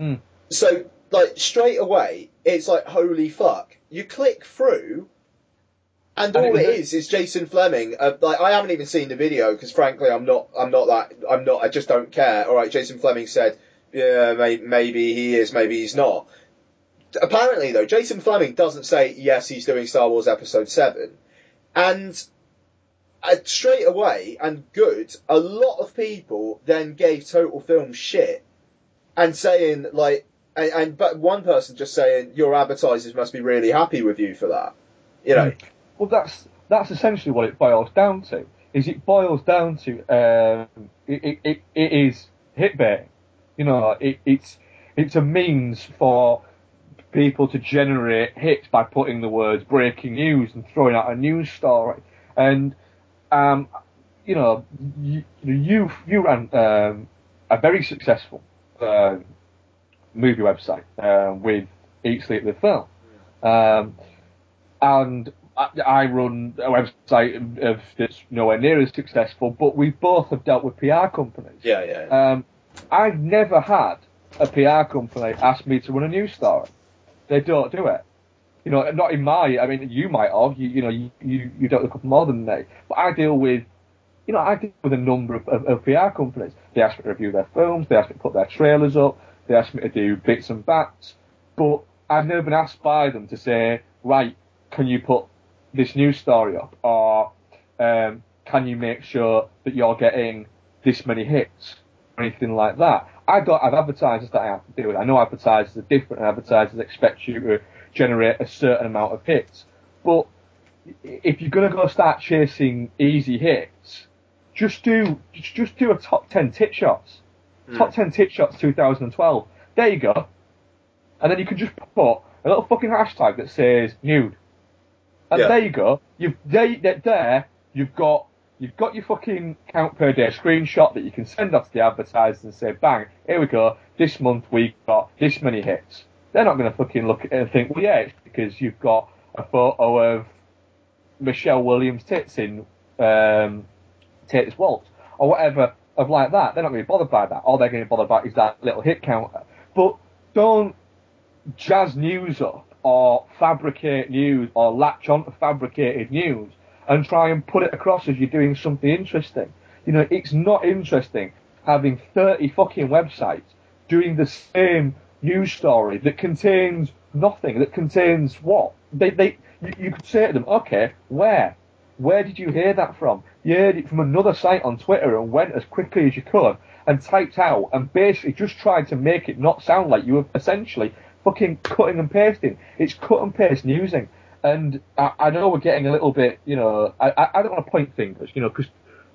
Mm. So like straight away, it's like holy fuck. You click through. And And all it a- is is Jason Flemyng. Uh, like I haven't even seen the video because frankly I'm not I'm not that I'm not I just don't care. All right, Jason Flemyng said, yeah, may, maybe he is, maybe he's not. Apparently though, Jason Flemyng doesn't say yes he's doing Star Wars Episode Seven, and uh, straight away and good, a lot of people then gave Total Film shit and saying like, and, and but one person just saying your advertisers must be really happy with you for that. You know, Well, that's that's essentially what it boils down to. Is it boils down to um, it, it, it, it is hit baiting. You know, it, it's it's a means for people to generate hits by putting the words breaking news and throwing out a news story. And um, you know, you you, you ran um, a very successful uh, movie website uh, with Eat Sleep the Film. Um, and I, I run a website of, of that's nowhere near as successful, but we both have dealt with PR companies. yeah, yeah. Um, I've never had a PR company ask me to run a news story. They don't do it. You know, not in my. I mean, you might have. You, know, you, you you with a couple more than me. But I deal with, you know, I deal with a number of, of, of PR companies. They ask me to review their films. They ask me to put their trailers up. They ask me to do bits and bats. But I've never been asked by them to say, right, can you put this news story up, or um, can you make sure that you're getting this many hits, or anything like that. I don't have advertisers that I have to deal with. I know advertisers are different, and advertisers expect you to generate a certain amount of hits. But if you're going to go start chasing easy hits, just do just do a top ten tit shots. Hmm. Top ten tit shots 2012. There you go. And then you can just put a little fucking hashtag that says nude. And Yeah. there you go. You've there, there you've got you've got your fucking count per day screenshot that you can send off to the advertisers and say, bang, here we go. This month we got this many hits. They're not going to fucking look at it and think, well, yeah, it's because you've got a photo of Michelle Williams tits in um, Take This Waltz or whatever of like that. They're not going to be bothered by that. All they're going to be bothered by is that little hit counter. But don't jazz news up or fabricate news or latch on to fabricated news and try and put it across as you're doing something interesting. You know, it's not interesting having 30 fucking websites doing the same news story that contains nothing, that contains what? They, they, you, you could say to them, okay, where? Where did you hear that from? You heard it from another site on Twitter and went as quickly as you could and typed out and basically just tried to make it not sound like you were essentially fucking cutting and pasting. It's cut and paste newsing. And I, I know we're getting a little bit, you know, I, I don't want to point fingers, you know, because,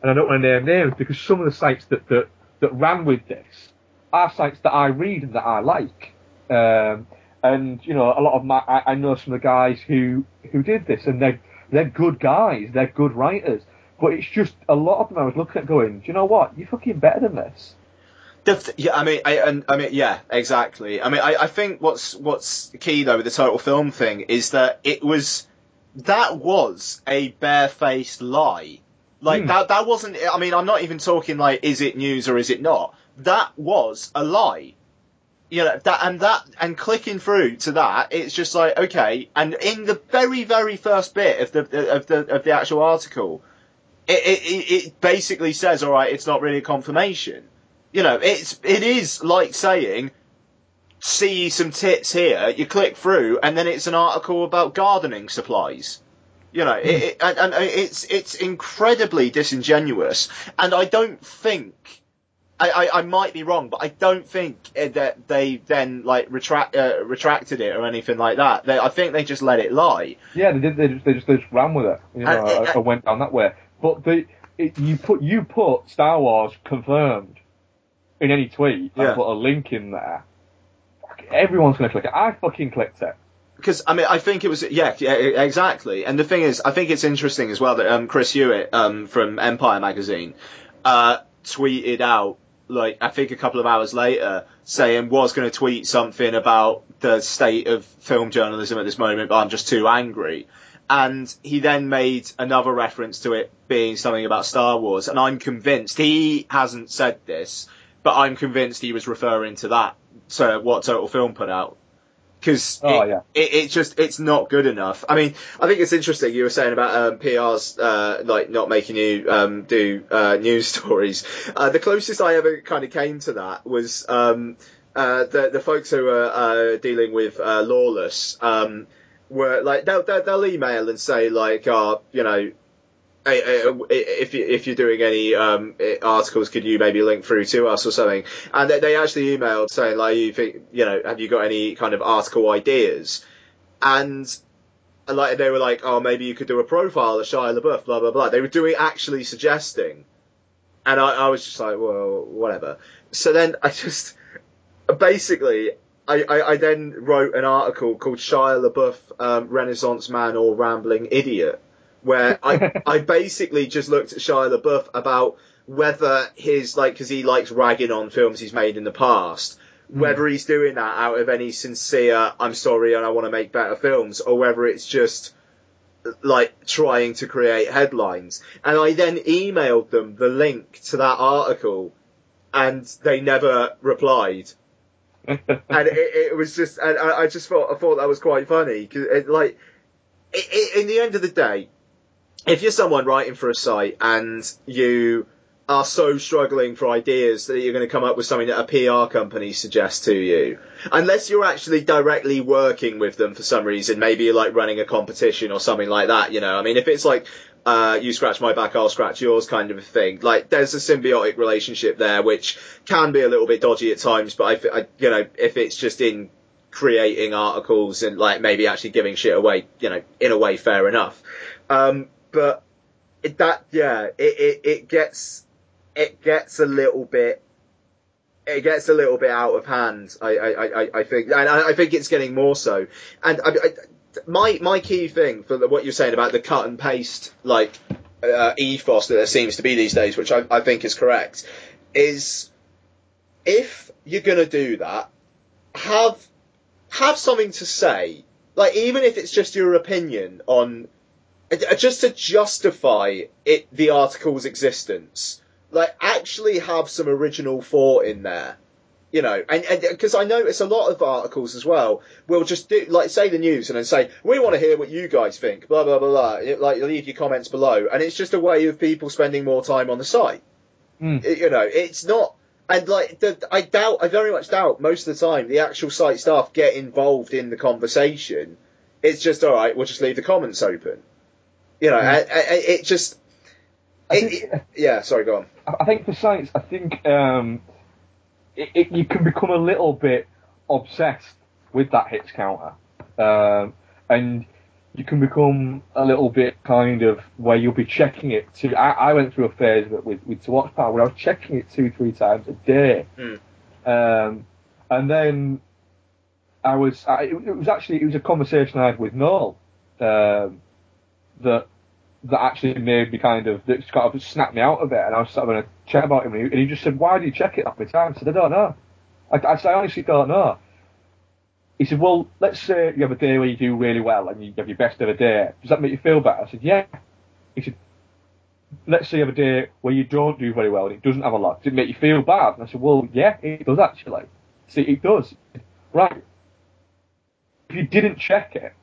and I don't want to name names because some of the sites that, that, that ran with this are sites that I read and that I like. Um, and, you know, a lot of my, I, I know some of the guys who, who did this and they're, they're good guys, they're good writers. But it's just, a lot of them I was looking at going, do you know what? You're fucking better than this. The th- yeah, I mean, I, and, I mean, yeah, exactly. I mean, I, I think what's what's key though with the total film thing is that it was that was a barefaced lie Like Hmm. that that wasn't I mean, I'm not even talking like is it news or is it not? That was a lie. You know, that and that and clicking through to that, it's just like, okay, and in the very, very first bit of the of the of the actual article, it it, it it basically says, all right, it's not really a confirmation. You know, it's it is like saying see some tits here, you click through, and then it's an article about gardening supplies. You know, it, it, and, and it's it's incredibly disingenuous, and I don't think. I, I, I might be wrong, but I don't think uh, that they then like retract uh, retracted it or anything like that. They, I think they just let it lie. Yeah, they did. They just they just, they just ran with it. You know, And- I, I went down that way. But the it, you put you put Star Wars confirmed in any tweet Yeah. and put a link in there. Everyone's gonna click it. I fucking clicked it. Because I mean, I think it was yeah, yeah, exactly. And the thing is, I think it's interesting as well that um, Chris Hewitt um, from Empire magazine uh, tweeted out like I think a couple of hours later saying was going to tweet something about the state of film journalism at this moment, but I'm just too angry. And he then made another reference to it being something about Star Wars, and I'm convinced he hasn't said this, but I'm convinced he was referring to that to what Total Film put out because Oh, it, yeah. it, it just it's not good enough. I mean, I think it's interesting you were saying about um, PR's uh, like not making you um, do uh, news stories. Uh, the closest I ever kind of came to that was um, uh, the the folks who are uh, dealing with uh, Lawless. Um, were like they'll, they'll they'll email and say like, uh, you know, if if you're doing any um, articles, could you maybe link through to us or something? And they, they actually emailed saying like, you think, you know, have you got any kind of article ideas? And like they were like, oh, maybe you could do a profile of Shia LaBeouf, blah blah blah. They were doing actually suggesting, and I, I was just like, well, whatever. So then I just basically. I, I, I then wrote an article called Shia LaBeouf, um, Renaissance Man or Rambling Idiot, where I, I basically just looked at Shia LaBeouf about whether his, like, cause he likes ragging on films he's made in the past, hmm. whether he's doing that out of any sincere, I'm sorry and I want to make better films, or whether it's just, like, trying to create headlines. And I then emailed them the link to that article, and they never replied and it, it was just, and I, just thought, I thought that was quite funny because, it, like, it, it, in the end of the day, if you're someone writing for a site and you are so struggling for ideas that you're going to come up with something that a PR company suggests to you, unless you're actually directly working with them for some reason, maybe you're like running a competition or something like that, you know, I mean, if it's like, uh, you scratch my back, I'll scratch yours kind of a thing. Like, there's a symbiotic relationship there, which can be a little bit dodgy at times, but I, I you know, if it's just in creating articles and like maybe actually giving shit away, you know, in a way, fair enough. Um, but it, that, yeah, it, it, it gets, it gets a little bit, it gets a little bit out of hand. I, I, I, I think, and I, I think it's getting more so. And I, I, my, my key thing for the, what you're saying about the cut and paste, like, uh, ethos that there seems to be these days, which I, I think is correct, is if you're gonna do that, have have something to say. Like even if it's just your opinion on, just to justify it, the article's existence. Like actually have some original thought in there. You know, and because I notice a lot of articles as well will just do like say the news and then say we want to hear what you guys think, blah blah blah blah. It- Like leave your comments below, and it's just a way of people spending more time on the site. Hmm. It- you know, it's not, and like, the, I doubt, I very much doubt most of the time the actual site staff get involved in the conversation. It's just, alright, we'll just leave the comments open. You know, and, and it just, it, it- yeah, sorry, go on. I I think for science, I think um, it, it, you can become a little bit obsessed with that hits counter, um, and you can become a little bit kind of where you'll be checking it to. I, I went through a phase with with to watch power where I was checking it two three times a day, Mm. um, and then I was. I, it, it was actually it was a conversation I had with Noel um, that that actually made me kind of that kind of snapped me out of it. And I was sort of in a chat about him, and he, just said, "Why do you check it that many times?" I said, "I don't know." I, I said, "I honestly don't know." He said, "Well, let's say you have a day where you do really well and you have your best ever day. Does that make you feel better?" I said, "Yeah." He said, let's say you have a day where you don't do very well and it doesn't have a lot. Does it make you feel bad? And I said, well, yeah, it does actually. See, it does. Right. If you didn't check it,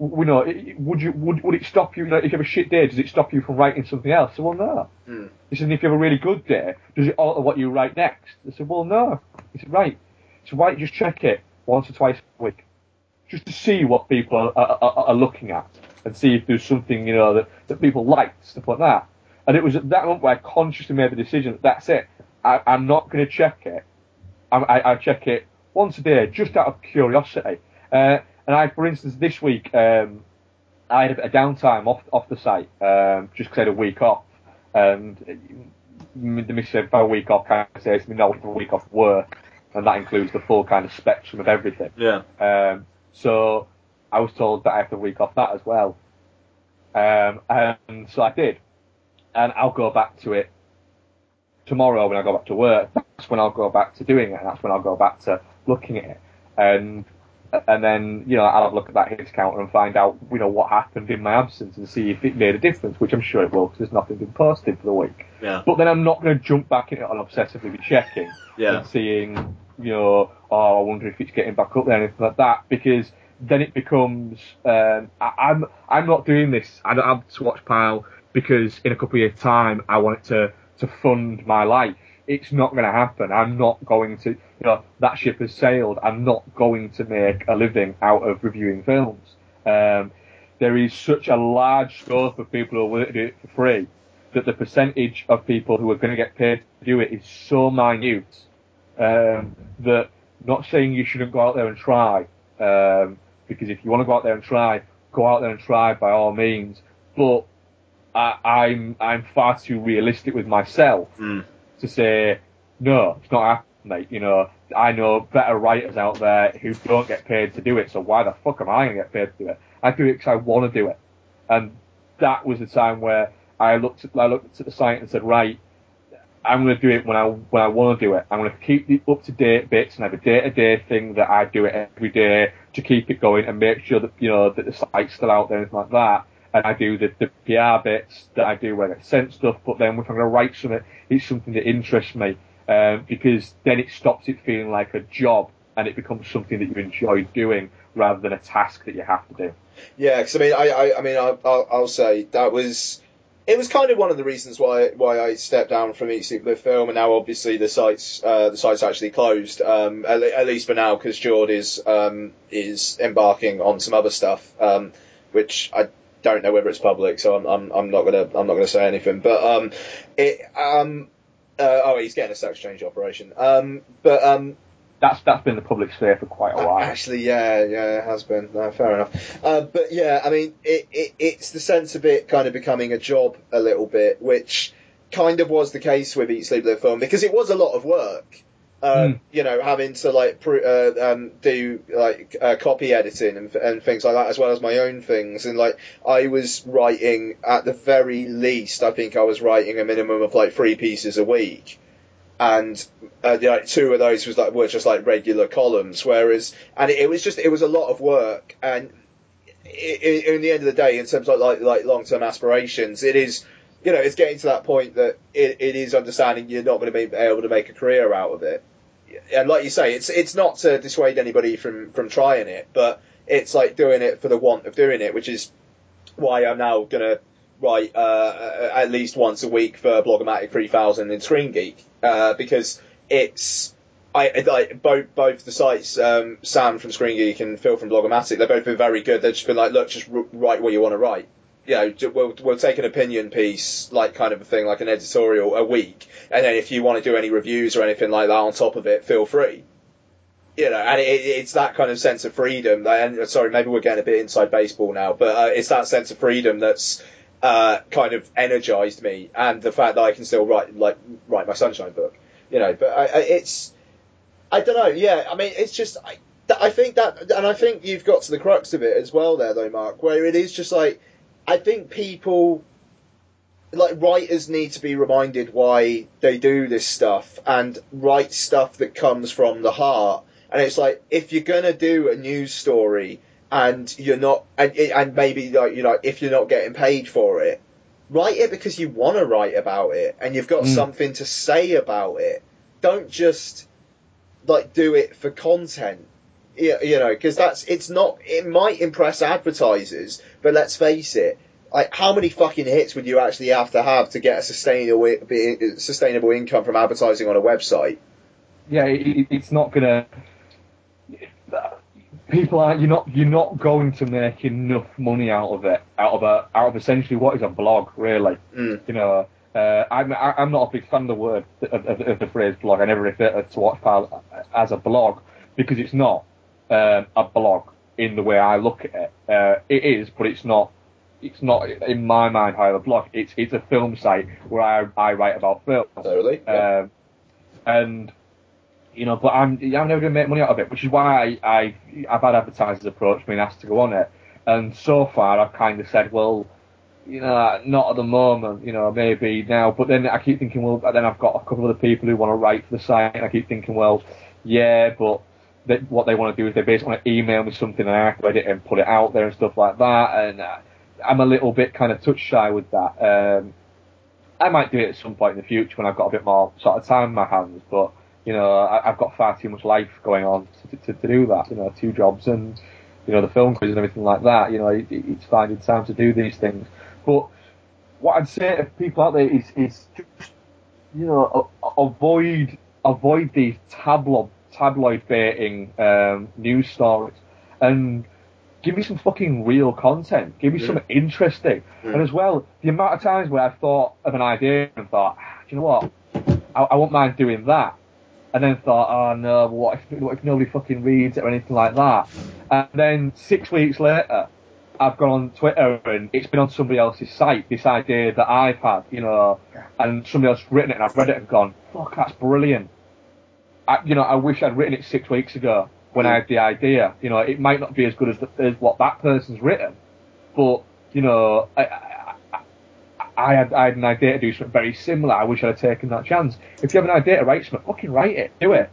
you know, would you would would it stop you? you know, if you have a shit day, does it stop you from writing something else? I said, well, no. Mm. He said, if you have a really good day, does it alter what you write next? I said, well, no. He said, right. So why don't you just check it once or twice a week, just to see what people are, are, are, are looking at and see if there's something you know that, that people like, stuff like that. And it was at that moment where I consciously made the decision that that's it. I, I'm not going to check it. I, I, I check it once a day just out of curiosity. Uh, and I, for instance, this week um, I had a downtime off off the site um, just because I had a week off. And the said, "About a week off," kind of says, "Me no, for a week off work," and that includes the full kind of spectrum of everything. Yeah. Um, so I was told that I have to week off that as well. Um, and so I did. And I'll go back to it tomorrow when I go back to work. That's when I'll go back to doing it. And that's when I'll go back to looking at it. And and then, you know, I'll have a look at that hits counter and find out, you know, what happened in my absence and see if it made a difference, which I'm sure it will because there's nothing been posted for the week. Yeah. But then I'm not going to jump back in it and obsessively be checking Yeah. and seeing, you know, oh, I wonder if it's getting back up there, anything like that, because then it becomes, um, I, I'm, I'm not doing this. I don't have to watch Pile because in a couple of years' time, I want it to, to fund my life. It's not going to happen. I'm not going to, you know, that ship has sailed. I'm not going to make a living out of reviewing films. Um, there is such a large scope of people who are willing to do it for free that the percentage of people who are going to get paid to do it is so minute um, that not saying you shouldn't go out there and try, um, because if you want to go out there and try, go out there and try by all means. But I, I'm I'm far too realistic with myself Mm. To say no, it's not happening. Mate. You know, I know better writers out there who don't get paid to do it. So why the fuck am I going to get paid to do it? I do it because I want to do it. And that was the time where I looked at, I looked at the site and said, right, I'm going to do it when I when I want to do it. I'm going to keep the up to date bits and have a day to day thing that I do it every day to keep it going and make sure that you know that the site's still out there and like that. And I do the, the PR bits that I do where I sent stuff. But then if I'm going to write something, it's something that interests me um, because then it stops it feeling like a job and it becomes something that you enjoy doing rather than a task that you have to do. Yeah, because I mean, I, I, I mean, I'll, I'll, I'll say that was it was kind of one of the reasons why why I stepped down from Eat Sleep Live Film, and now obviously the site's uh, the site's actually closed, um, at, at least for now, because Jord is um, is embarking on some other stuff, um, which I don't know whether it's public, so I'm I'm, I'm not gonna I'm not gonna say anything, but um, it um, uh, oh, he's getting a sex change operation, um, but um, That's that's been the public sphere for quite a while. Actually, yeah, yeah, it has been. No, fair enough. Uh, but yeah, I mean, it, it, it's the sense of it kind of becoming a job a little bit, which kind of was the case with Eat Sleep Live Film because it was a lot of work. Um, You know, having to like pr- uh, um, do like uh, copy editing and, and things like that, as well as my own things. And like, I was writing at the very least, I think I was writing a minimum of like three pieces a week and uh, know, two of those was like were just like regular columns. Whereas, and it, it was just it was a lot of work. And i i in the end of the day, in terms of like like long term aspirations, it is you know it's getting to that point that it, it is understanding you're not going to be able to make a career out of it. And like you say, it's it's not to dissuade anybody from from trying it, but it's like doing it for the want of doing it, which is why I'm now to write uh, at least once a week for Blogomatic 3000 and Screen Geek uh, because it's I like both both the sites um, Sam from Screen Geek and Phil from Blogomatic they've both been very good. They've just been like, look, just write what you want to write. You know, we'll we'll take an opinion piece, like kind of a thing, like an editorial a week, and then if you want to do any reviews or anything like that on top of it, feel free you know, and it, it's that kind of sense of freedom. That, and sorry, maybe we're getting a bit inside baseball now, but uh, it's that sense of freedom that's uh, kind of energized me, and the fact that I can still write like write my Sunshine book. You know, but I, I, it's I don't know. Yeah, I mean, it's just I, I think that, and I think you've got to the crux of it as well, there though, Mark, where it is just like I think people like writers need to be reminded why they do this stuff and write stuff that comes from the heart. And it's like if you're gonna do a news story and you're not, and and maybe like you know if you're not getting paid for it, write it because you want to write about it and you've got Mm. something to say about it. Don't just like do it for content. You, you know, because that's it's not. It might impress advertisers, but let's face it. Like, how many fucking hits would you actually have to have to get a sustainable sustainable income from advertising on a website? yeah, it, it- it's not gonna. People are you're not you're not going to make enough money out of it out of a out of essentially what is a blog really. Mm. You know, uh, I'm I'm not a big fan of the word of, of, of the phrase blog. I never refer to Watchpile as a blog because it's not um, a blog in the way I look at it. Uh, it is, but it's not. It's not in my mind how a blog. It's it's a film site where I I write about film. Totally. Um, and you know, but I'm I'm never going to make money out of it, which is why I, I I've had advertisers approach me and asked to go on it, and so far I've kind of said, well, you know, not at the moment, you know, maybe now, but then I keep thinking, well, then I've got a couple of other people who want to write for the site, and I keep thinking, well, yeah, but they, what they want to do is they basically want to email me something and I have edit it and put it out there and stuff like that, and uh, I'm a little bit kind of touch shy with that. Um, I might do it at some point in the future when I've got a bit more sort of time in my hands, but you know, I, I've got far too much life going on to, to, to do that. You know, two jobs and you know the film quiz and everything like that. You know, it, it's finding time to do these things. But what I'd say to people out there is, is just you know, avoid avoid these tabloid tabloid baiting um, news stories and give me some fucking real content. Give me Yeah. something interesting. Mm. And as well, the amount of times where I've thought of an idea and thought, "Ah, do you know what? I, I won't mind doing that. And then thought, oh no, what if, what if nobody fucking reads it or anything like that? And then six weeks later, I've gone on Twitter and it's been on somebody else's site, this idea that I've had, you know, and somebody else written it and I've read it and gone, fuck, that's brilliant. I, you know, I wish I'd written it six weeks ago when I mm. had the idea. You know, it might not be as good as, the, as what that person's written, but, you know, I, I, I had, I had an idea to do something very similar. I wish I'd have taken that chance. If you have an idea to write something, fucking write it. Do it.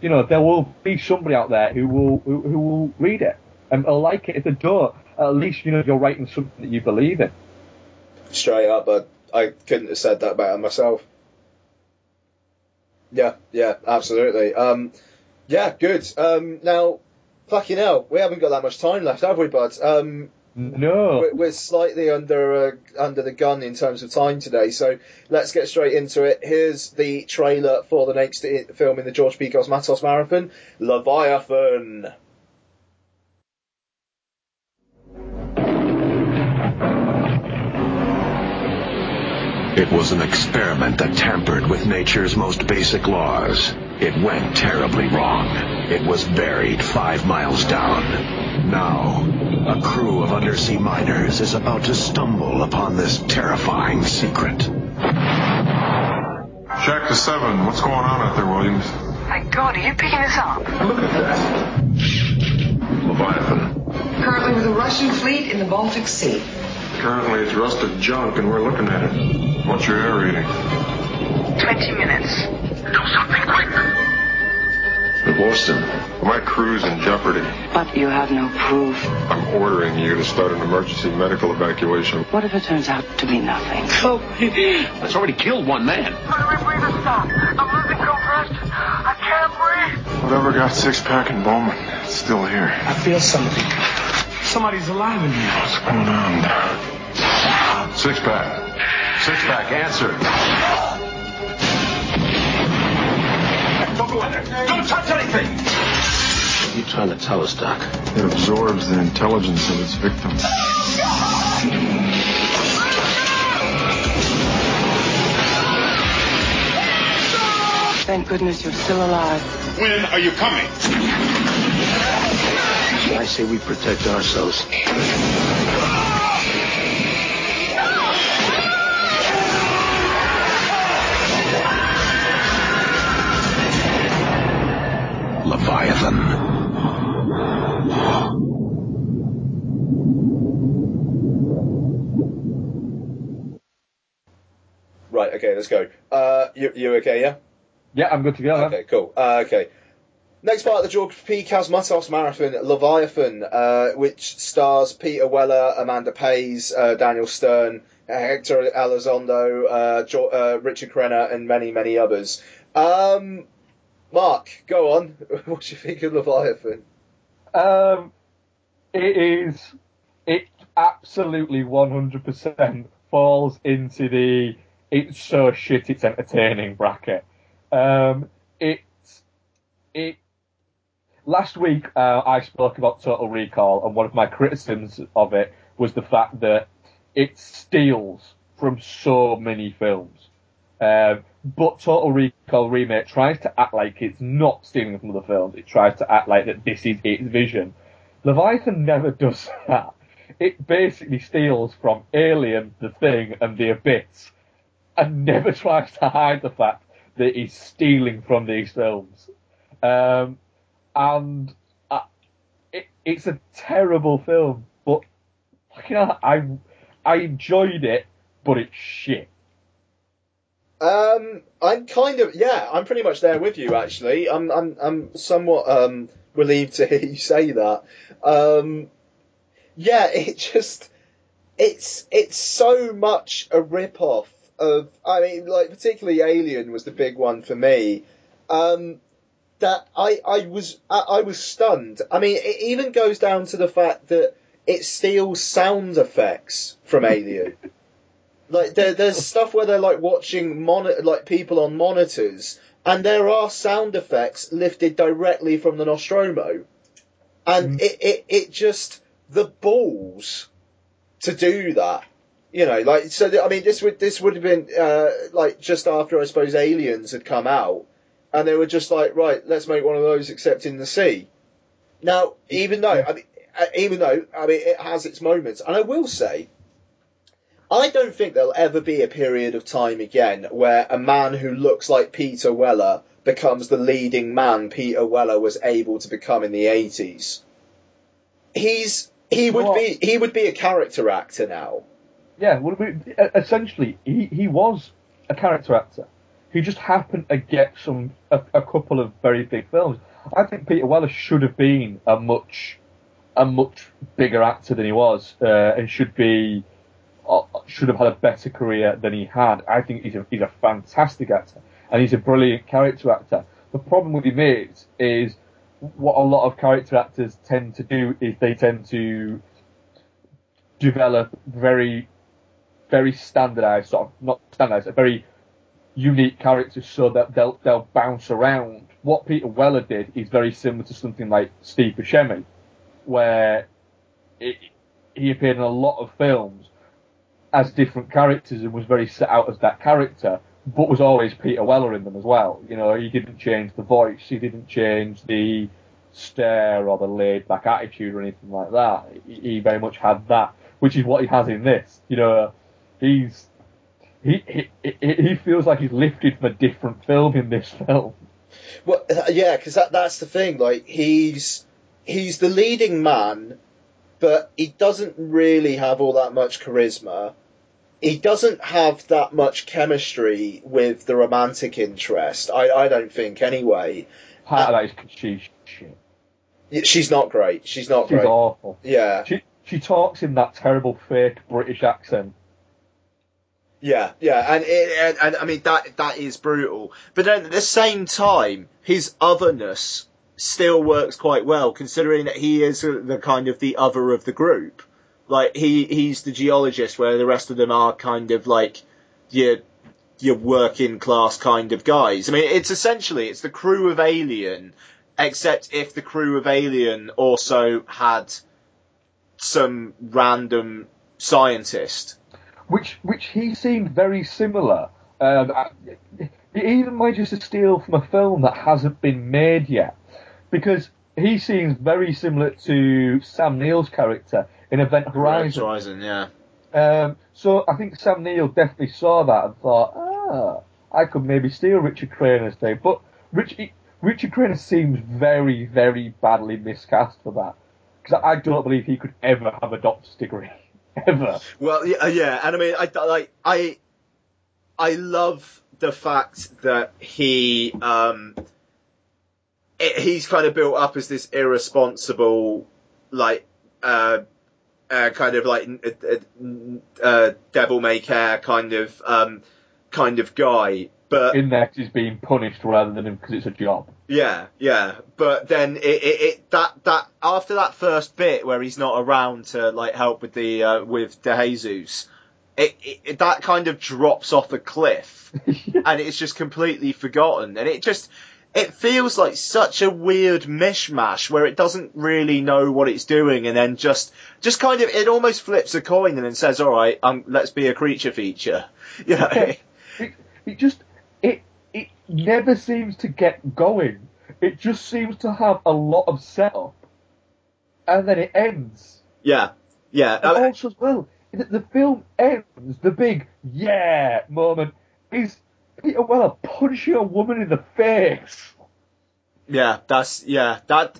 You know, there will be somebody out there who will, who, who will read it and will like it. If they don't, at least, you know, you're writing something that you believe in. Straight up, but I couldn't have said that better myself. Yeah, yeah, absolutely. Um, yeah, good. Um, now, fucking hell, we haven't got that much time left, have we, bud? Um, no, we're, we're slightly under uh, under the gun in terms of time today, so let's get straight into it. Here's the trailer for the next film in the George P. Cosmatos Marathon, Leviathan. It was an experiment that tampered with nature's most basic laws. It went terribly wrong. It was buried five miles down. Now, a crew of undersea miners is about to stumble upon this terrifying secret. Jack to seven. What's going on out there, Williams? My God, are you picking this up? Look at that. Leviathan. Currently with a Russian fleet in the Baltic Sea. Currently it's rusted junk and we're looking at it. What's your air rating? 20 minutes. Do something quick. Boston. My crew's in jeopardy. But you have no proof. I'm ordering you to start an emergency medical evacuation. What if it turns out to be nothing? Help me. Oh, that's already killed one man. My rebreather stopped. I'm losing compressed. I can't breathe. Whatever got six pack and Bowman, it's still here. I feel something. Somebody's alive in here. What's going on? Six pack. Six pack, answer. Don't go in there. Don't touch anything. What are you trying to tell us, Doc? It absorbs the intelligence of its victims. Thank goodness you're still alive. When are you coming? I say we protect ourselves. Leviathan. Right, okay, let's go. Uh, you, you okay, yeah? Yeah, I'm good to go. Okay, cool. Uh, okay. Next part of the George P. Cosmatos marathon, Leviathan, uh, which stars Peter Weller, Amanda Pays, uh, Daniel Stern, Hector Elizondo, uh, jo- uh, Richard Crenna, and many, many others. Um, Mark, go on. what do you think of Leviathan? Um, it is. It absolutely 100% falls into the it's so shit it's entertaining bracket. Um, it's it. Last week uh, I spoke about Total Recall, and one of my criticisms of it was the fact that it steals from so many films. Um, but Total Recall remake tries to act like it's not stealing from other films. It tries to act like that this is its vision. Leviathan never does that. It basically steals from Alien, The Thing, and The Abyss, and never tries to hide the fact that it's stealing from these films. Um, and uh, it, it's a terrible film, but you know, I I enjoyed it, but it's shit. Um, I'm kind of yeah, I'm pretty much there with you actually. I'm I'm I'm somewhat um relieved to hear you say that. Um, yeah, it just it's it's so much a rip off of I mean like particularly Alien was the big one for me. Um, that I I was I, I was stunned. I mean it even goes down to the fact that it steals sound effects from Alien. Like there, there's stuff where they're like watching mon- like people on monitors, and there are sound effects lifted directly from the Nostromo, and it, it it just the balls to do that. You know, like so. th- I mean, this would this would have been uh, like just after I suppose Aliens had come out, and they were just like, right, let's make one of those except in the sea. Now, even though I mean, uh, even though I mean, it has its moments, and I will say, I don't think there'll ever be a period of time again where a man who looks like Peter Weller becomes the leading man Peter Weller was able to become in the 80s. He's he would be he would be a character actor now. Yeah, well, essentially, he, he was a character actor. He just happened to get some a, a couple of very big films. I think Peter Weller should have been a much a much bigger actor than he was, uh, and should be uh, should have had a better career than he had. I think he's a he's a fantastic actor, and he's a brilliant character actor. The problem with him is is what a lot of character actors tend to do is they tend to develop very very standardized sort of not standardized, a very unique characters so that they'll they'll bounce around. What Peter Weller did is very similar to something like Steve Buscemi, where it, he appeared in a lot of films as different characters and was very set out as that character, but was always Peter Weller in them as well. You know, he didn't change the voice, he didn't change the stare or the laid back attitude or anything like that. He, he very much had that, which is what he has in this. You know, he's he he he he feels like he's lifted from a different film in this film. Well, uh, yeah, because that, that's the thing. Like he's he's the leading man, but he doesn't really have all that much charisma. He doesn't have that much chemistry with the romantic interest. I, I don't think anyway. Part of that is 'cause she's shit. She's not great. She's not She's great. awful. Yeah. She she talks in that terrible fake British accent. Yeah, yeah, and, it, and and I mean that that is brutal. But then at the same time, his otherness still works quite well, considering that he is the kind of the other of the group. Like he he's the geologist, where the rest of them are kind of like your your working class kind of guys. I mean, it's essentially it's the crew of Alien, except if the crew of Alien also had some random scientist. Which which he seemed very similar. Um, I- it even manages to steal from a film that hasn't been made yet, because he seems very similar to Sam Neill's character in Event Horizon. Event Horizon, yeah. Um, so I think Sam Neill definitely saw that and thought, ah, I could maybe steal Richard Crenna's thing. But Rich, Richard Crenna seems very, very badly miscast for that. Because I don't believe he could ever have a doctor's degree. Ever. Well, yeah, yeah, and I mean, I like, I, I love the fact that he, um, it, he's kind of built up as this irresponsible, like, uh, uh, kind of like uh, uh, devil may care kind of um, kind of guy. But in that he's being punished rather than because it's a job. yeah, yeah. But then it, it, it that that after that first bit where he's not around to like help with the uh, with De Jesus, it, it that kind of drops off a cliff, and it's just completely forgotten, and it just it feels like such a weird mishmash where it doesn't really know what it's doing, and then just just kind of it almost flips a coin and then says, "All right, um, let's be a creature feature." You know, it, it just it it never seems to get going. It just seems to have a lot of setup, and then it ends. yeah, yeah. And also as well, the, the film ends. The big yeah moment is Peter Weller punching a woman in the face. Yeah, that's yeah that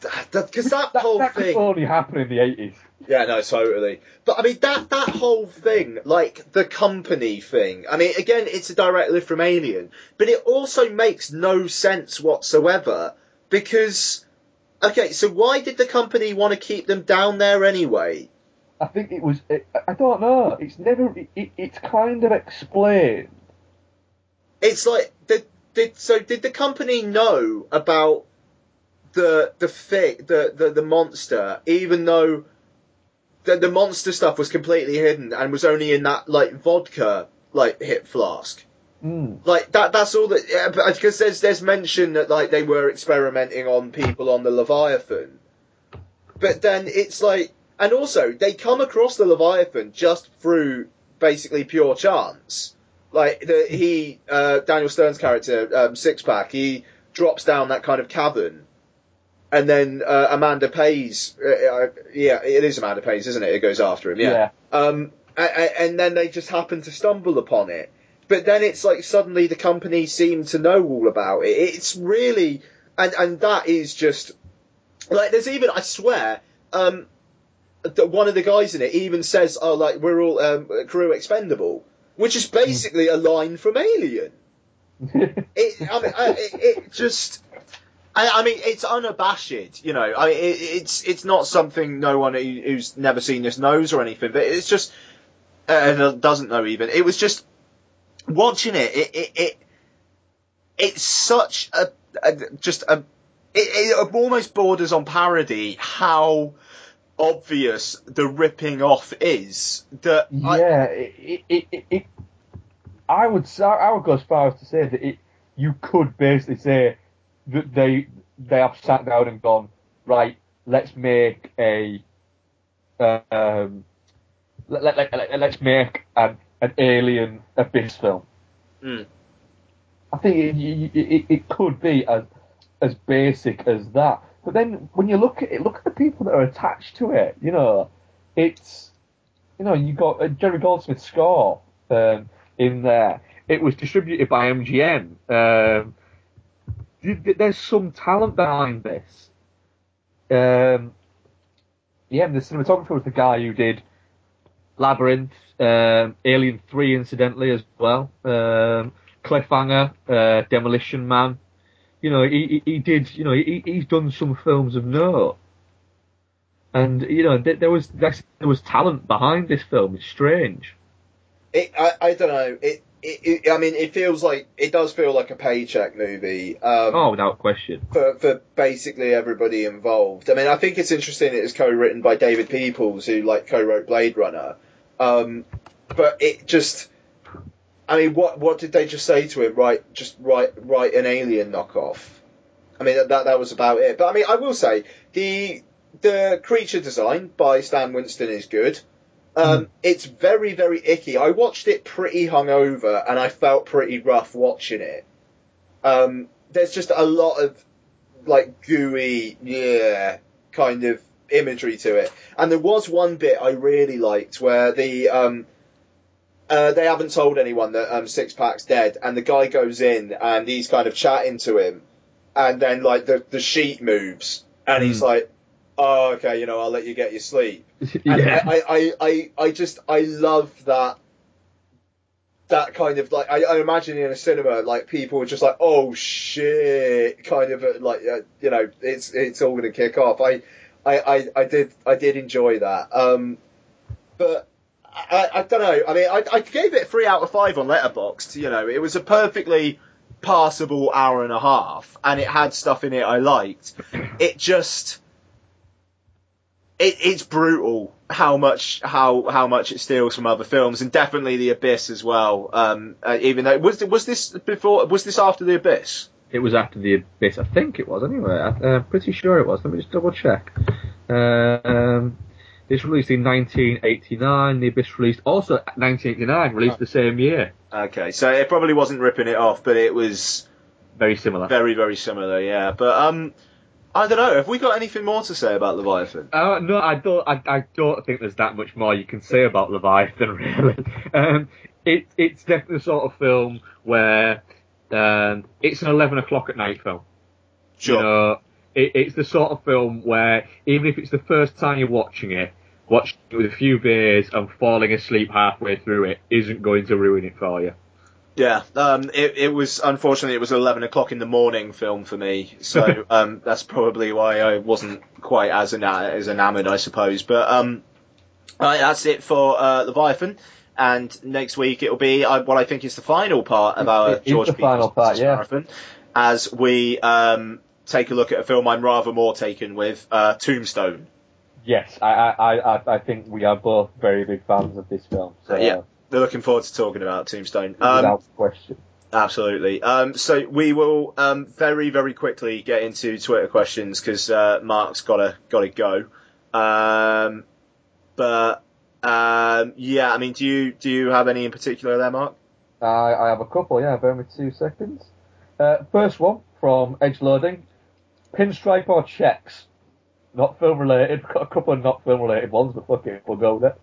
because that, whole that thing only happened in the eighties. Yeah, no, totally. But I mean that that whole thing, like the company thing. I mean, again, it's a direct lift from Alien, but it also makes no sense whatsoever because. Okay, so why did the company want to keep them down there anyway? I think it was. It, I don't know. It's never. It, it, it's kind of explained. It's like did, did so did the company know about the the thing the, the the monster even though the the monster stuff was completely hidden and was only in that like vodka like hip flask. Mm. Like that that's all that yeah, because there's there's mention that like they were experimenting on people on the Leviathan. But then it's like and also they come across the Leviathan just through basically pure chance. Like the he uh, Daniel Stern's character um, Six Pack he drops down that kind of cavern, and then uh, Amanda Pays uh, uh, yeah it is Amanda Pays isn't it? It goes after him yeah. Um a- a- and then they just happen to stumble upon it. But then it's like suddenly the company seem to know all about it. It's really and and that is just like there's even I swear um one of the guys in it even says oh like we're all um, crew expendable, which is basically a line from Alien. it I mean I, it, it just. I, I mean, it's unabashed, you know. I it, it's it's not something no one who, who's never seen this knows or anything, but it's just uh, doesn't know even. It was just watching it. It it, it it's such a, a just a it, it almost borders on parody how obvious the ripping off is that I, Yeah, it, it, it, it, I would I would go as far as to say that it you could basically say they they have sat down and gone right. Let's make a um, let, let, let, let, let's make an, an alien abyss film. Mm. I think it, it, it, could be as as basic as that. But then when you look at it, look at the people that are attached to it. You know, it's you know you got uh, Jerry Goldsmith score um, in there. It was distributed by MGM. Um, there's some talent behind this. Um, yeah, the cinematographer was the guy who did Labyrinth, um, Alien 3 incidentally as well, um, Cliffhanger, uh, Demolition Man. You know, he, he, he did, you know, he, he's done some films of note. And, you know, there, there was, there was talent behind this film. It's strange. it I, I don't know it, it, it I mean it feels like it does feel like a paycheck movie. Um, Oh, without question. for, for basically everybody involved. I mean, I think it's interesting it is co-written by David Peoples, who like co-wrote Blade Runner. Um, but it just, I mean, what what did they just say to him? Right, just write write an Alien knockoff. I mean, that that was about it. But I mean, I will say the the creature design by Stan Winston is good. Um, It's very very icky. I watched it pretty hungover, and I felt pretty rough watching it. Um, there's just a lot of like gooey, yeah, kind of imagery to it. And there was one bit I really liked where the um, uh, they haven't told anyone that um, Six Pack's dead, and the guy goes in and he's kind of chatting to him, and then like the the sheet moves, and he's like, "Oh, okay, you know, I'll let you get your sleep." And Yeah. I, I, I, I just I love that that kind of like I, I imagine in a cinema like people were just like oh shit kind of uh, like uh, you know it's it's all going to kick off. I, I I I did I did enjoy that. Um but I, I don't know. I mean I, I gave it three out of five on Letterboxd you know. It was a perfectly passable hour and a half and it had stuff in it I liked. It just it, it's brutal how much how how much it steals from other films, and definitely The Abyss as well. Um, uh, even though was was this before was this after The Abyss? It was after the Abyss. I think it was anyway. I, I'm pretty sure it was. Let me just double check. Um, this released in 1989. The Abyss released also 1989, released the same year. Okay, so it probably wasn't ripping it off, but it was Very similar. very very similar. Yeah, but um, I don't know. Have we got anything more to say about Leviathan? Uh, no, I don't. I, I don't think there's that much more you can say about Leviathan, really. Um, it, it's definitely the sort of film where um, it's an 11 o'clock at night film. Sure. You know, it, it's the sort of film where even if it's the first time you're watching it, watching it with a few beers and falling asleep halfway through it isn't going to ruin it for you. Yeah, um, it, it was unfortunately it was eleven o'clock in the morning film for me, so um, that's probably why I wasn't quite as ena- as enamoured, I suppose. But um, right, that's it for uh, Leviathan, and next week it'll be uh, what I think is the final part of our It George the final part, yeah. marathon, as we um, take a look at a film I'm rather more taken with, uh, Tombstone. Yes, I, I, I, I- I think we are both very big fans of this film. So, yeah, they're looking forward to talking about Tombstone. uh, Um, without question. Absolutely. Um, so we will um, very, very quickly get into Twitter questions because uh, Mark's gotta gotta go. Um, but um, yeah, I mean, do you do you have any in particular there, Mark? I, I have a couple, yeah, bear with me two seconds. Uh, first one from Edge Loading. Pinstripe or checks? Not film related. Got a couple of not film related ones, but fuck it, we'll go with it.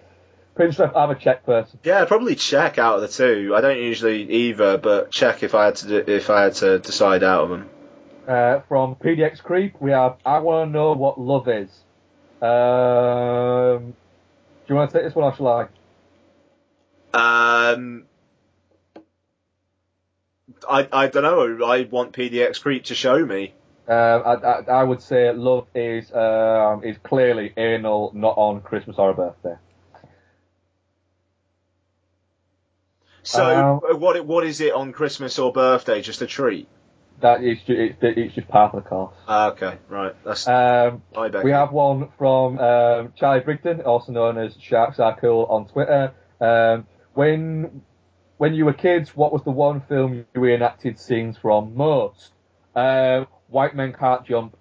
Pinstripe, I'm a check person. Yeah, probably check out of the two. I don't usually either, but check if I had to do, if I had to decide out of them. Uh, from PDX Creep, we have I Want to Know What Love Is. Um, do you want to take this one or shall I? Um, I I don't know. I want PDX Creep to show me. Um, I, I, I would say love is um, is clearly anal, not on Christmas or a birthday. So what what is it on Christmas or birthday? Just a treat. That is it's, it's just part of the course. Ah, okay, right. That's Um, I bet. we have one from um, Charlie Brigden, also known as Sharks Are Cool on Twitter. Um, when when you were kids, what was the one film you reenacted scenes from most? Um, White Men Can't Jump.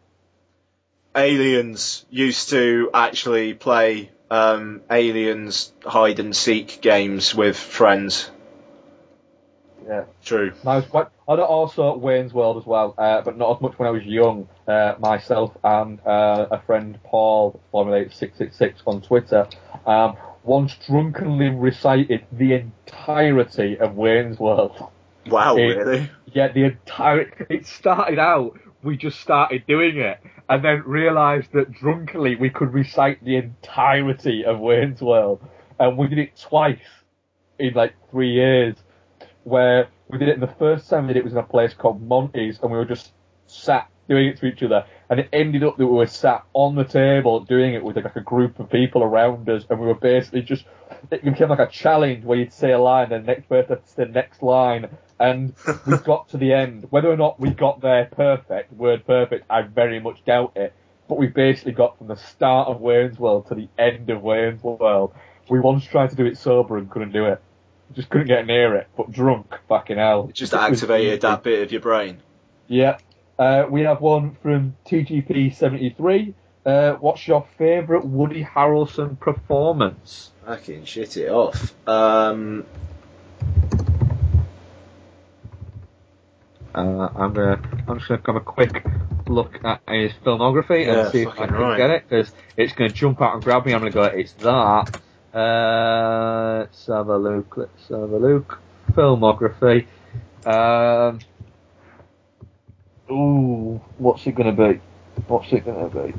aliens used to actually play um, aliens hide and seek games with friends. Yeah. True. I was quite, I also Wayne's World as well, uh, but not as much when I was young. Uh, myself and uh, a friend Paul, Formulate six six six on Twitter, um, once drunkenly recited the entirety of Wayne's World. Wow, It- really? Yeah, the entire. It started out. We just started doing it, and then realised that drunkenly we could recite the entirety of Wayne's World, and we did it twice in like three years. Where we did it, and the first time we did it was in a place called Monty's, and we were just sat doing it to each other, and it ended up that we were sat on the table doing it with like a group of people around us, and we were basically just. It became like a challenge where you'd say a line, and the next person had to say the next line, and we got to the end. Whether or not we got there perfect, word perfect, I very much doubt it. But we basically got from the start of Wayne's World to the end of Wayne's World. We once tried to do it sober and couldn't do it. Just couldn't get near it, but drunk, fucking hell. Just It was activated easy. that bit of your brain. Yeah. Uh, we have one from TGP73. Uh, what's your favourite Woody Harrelson performance? Fucking shit it off. Um, Uh, I'm gonna, I'm just gonna have a quick look at his filmography Yeah, and see if I can right. get it because it's gonna jump out and grab me. I'm gonna go, it's that. Uh, let's have a look. Let's have a look. Filmography. Um, ooh, what's it gonna be? What's it gonna be?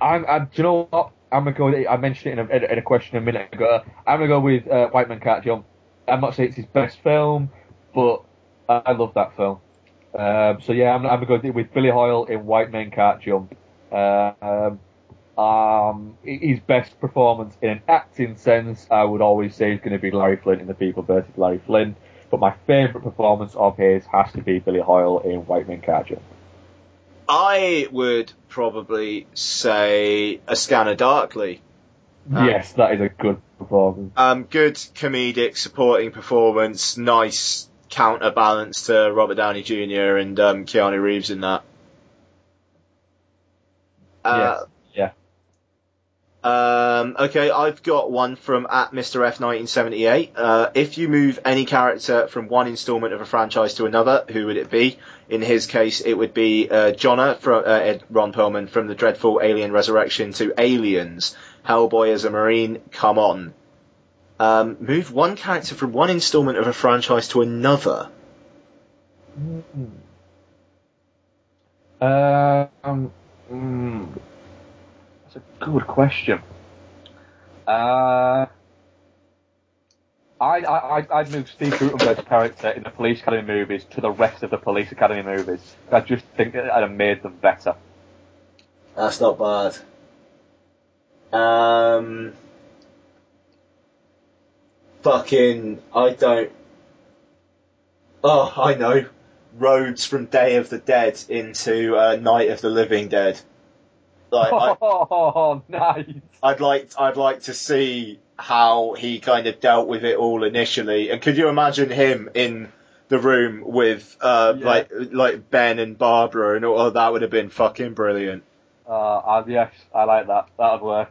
I'm, I, do you know what? I'm gonna go. With, I mentioned it in a, in a question a minute ago. I'm gonna go with uh, White Man Can't Jump. I'm not saying it's his best film, but I, love that film. Um, so yeah, I'm, I'm gonna go with Billy Hoyle in White Men Can't Jump. Uh, um, um, his best performance in an acting sense, I would always say is going to be Larry Flynt in The People versus Larry Flynt. But my favourite performance of his has to be Billy Hoyle in White Men Can't I would probably say A Scanner Darkly. Um, yes, that is a good performance. Um, good comedic supporting performance, nice counterbalance to Robert Downey Jr. and um, Keanu Reeves in that. Uh, yes. Um, okay, I've got one from at Mr. F 1978. Uh, if you move any character from one installment of a franchise to another, who would it be? In his case, it would be uh, Johner from uh, Ed, Ron Perlman from the dreadful Alien Resurrection to Aliens. Hellboy as a Marine, come on. Um, move one character from one installment of a franchise to another. Um, mm, that's a good question. Uh, I, I, I'd move Steve Guttenberg's character in the Police Academy movies to the rest of the Police Academy movies. I just think that I'd have made them better. That's not bad. Um, fucking, I don't. Oh, I know. Rhodes from Day of the Dead into uh, Night of the Living Dead. Like, I, Oh, nice. I'd like, I'd like to see how he kind of dealt with it all initially. And could you imagine him in the room with, uh, Yeah. like, like Ben and Barbara and all? Oh, that would have been fucking brilliant. Uh, uh, yes, I like that. That'd work.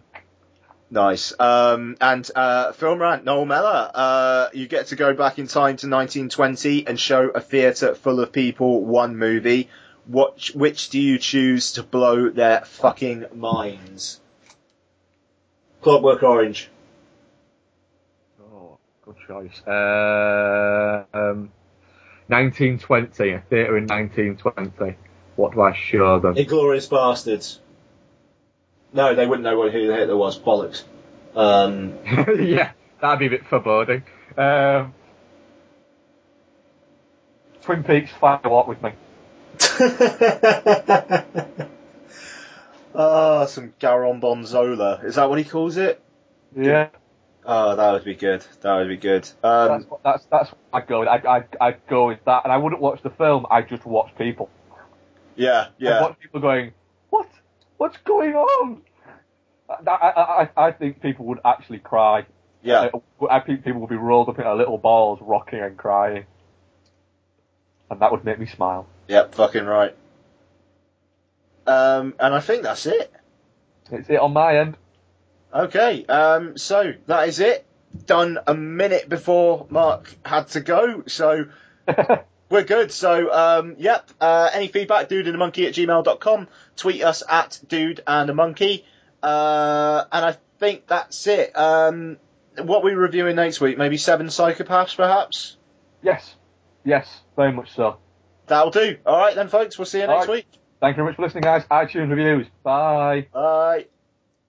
Nice. Um, and uh, film rant, Noel Mellor. Uh, you get to go back in time to 1920 and show a theatre full of people one movie. What, which do you choose to blow their fucking minds? Clockwork Orange. Oh, good choice. Uh, um, 1920, a theatre in 1920. What do I show them? Inglourious Basterds. No, they wouldn't know what who the Hitler was. Bollocks. Um, yeah, that'd be a bit foreboding. Um, Twin Peaks, fire walk with me. ah, some Garmonbozia. Is that what he calls it? Yeah, Oh, that would be good. That would be good. Um, that's what- that's that's what I'd go with. I'd, I'd, I'd go with that, and I wouldn't watch the film. I'd just watch people. yeah, I'd yeah. watch people going, "What? What's going on?" I, I, I, I think people would actually cry. Yeah. Uh, I think people would be rolled up in their little balls, rocking and crying, and that would make me smile. Yep, fucking right. Um, and I think that's it. It's it on my end. Okay, um, so that is it. Done a minute before Mark had to go, so we're good. So, um, yep, uh, any feedback, dude and a monkey at gmail.com. Tweet us at dude and a monkey. Uh, and I think that's it. Um, what are we reviewing next week? Maybe Seven Psychopaths, perhaps? Yes, yes, very much so. That'll do. Alright then, folks, we'll see you next All right. week. Thank you very much for listening, guys. iTunes reviews. Bye. Bye.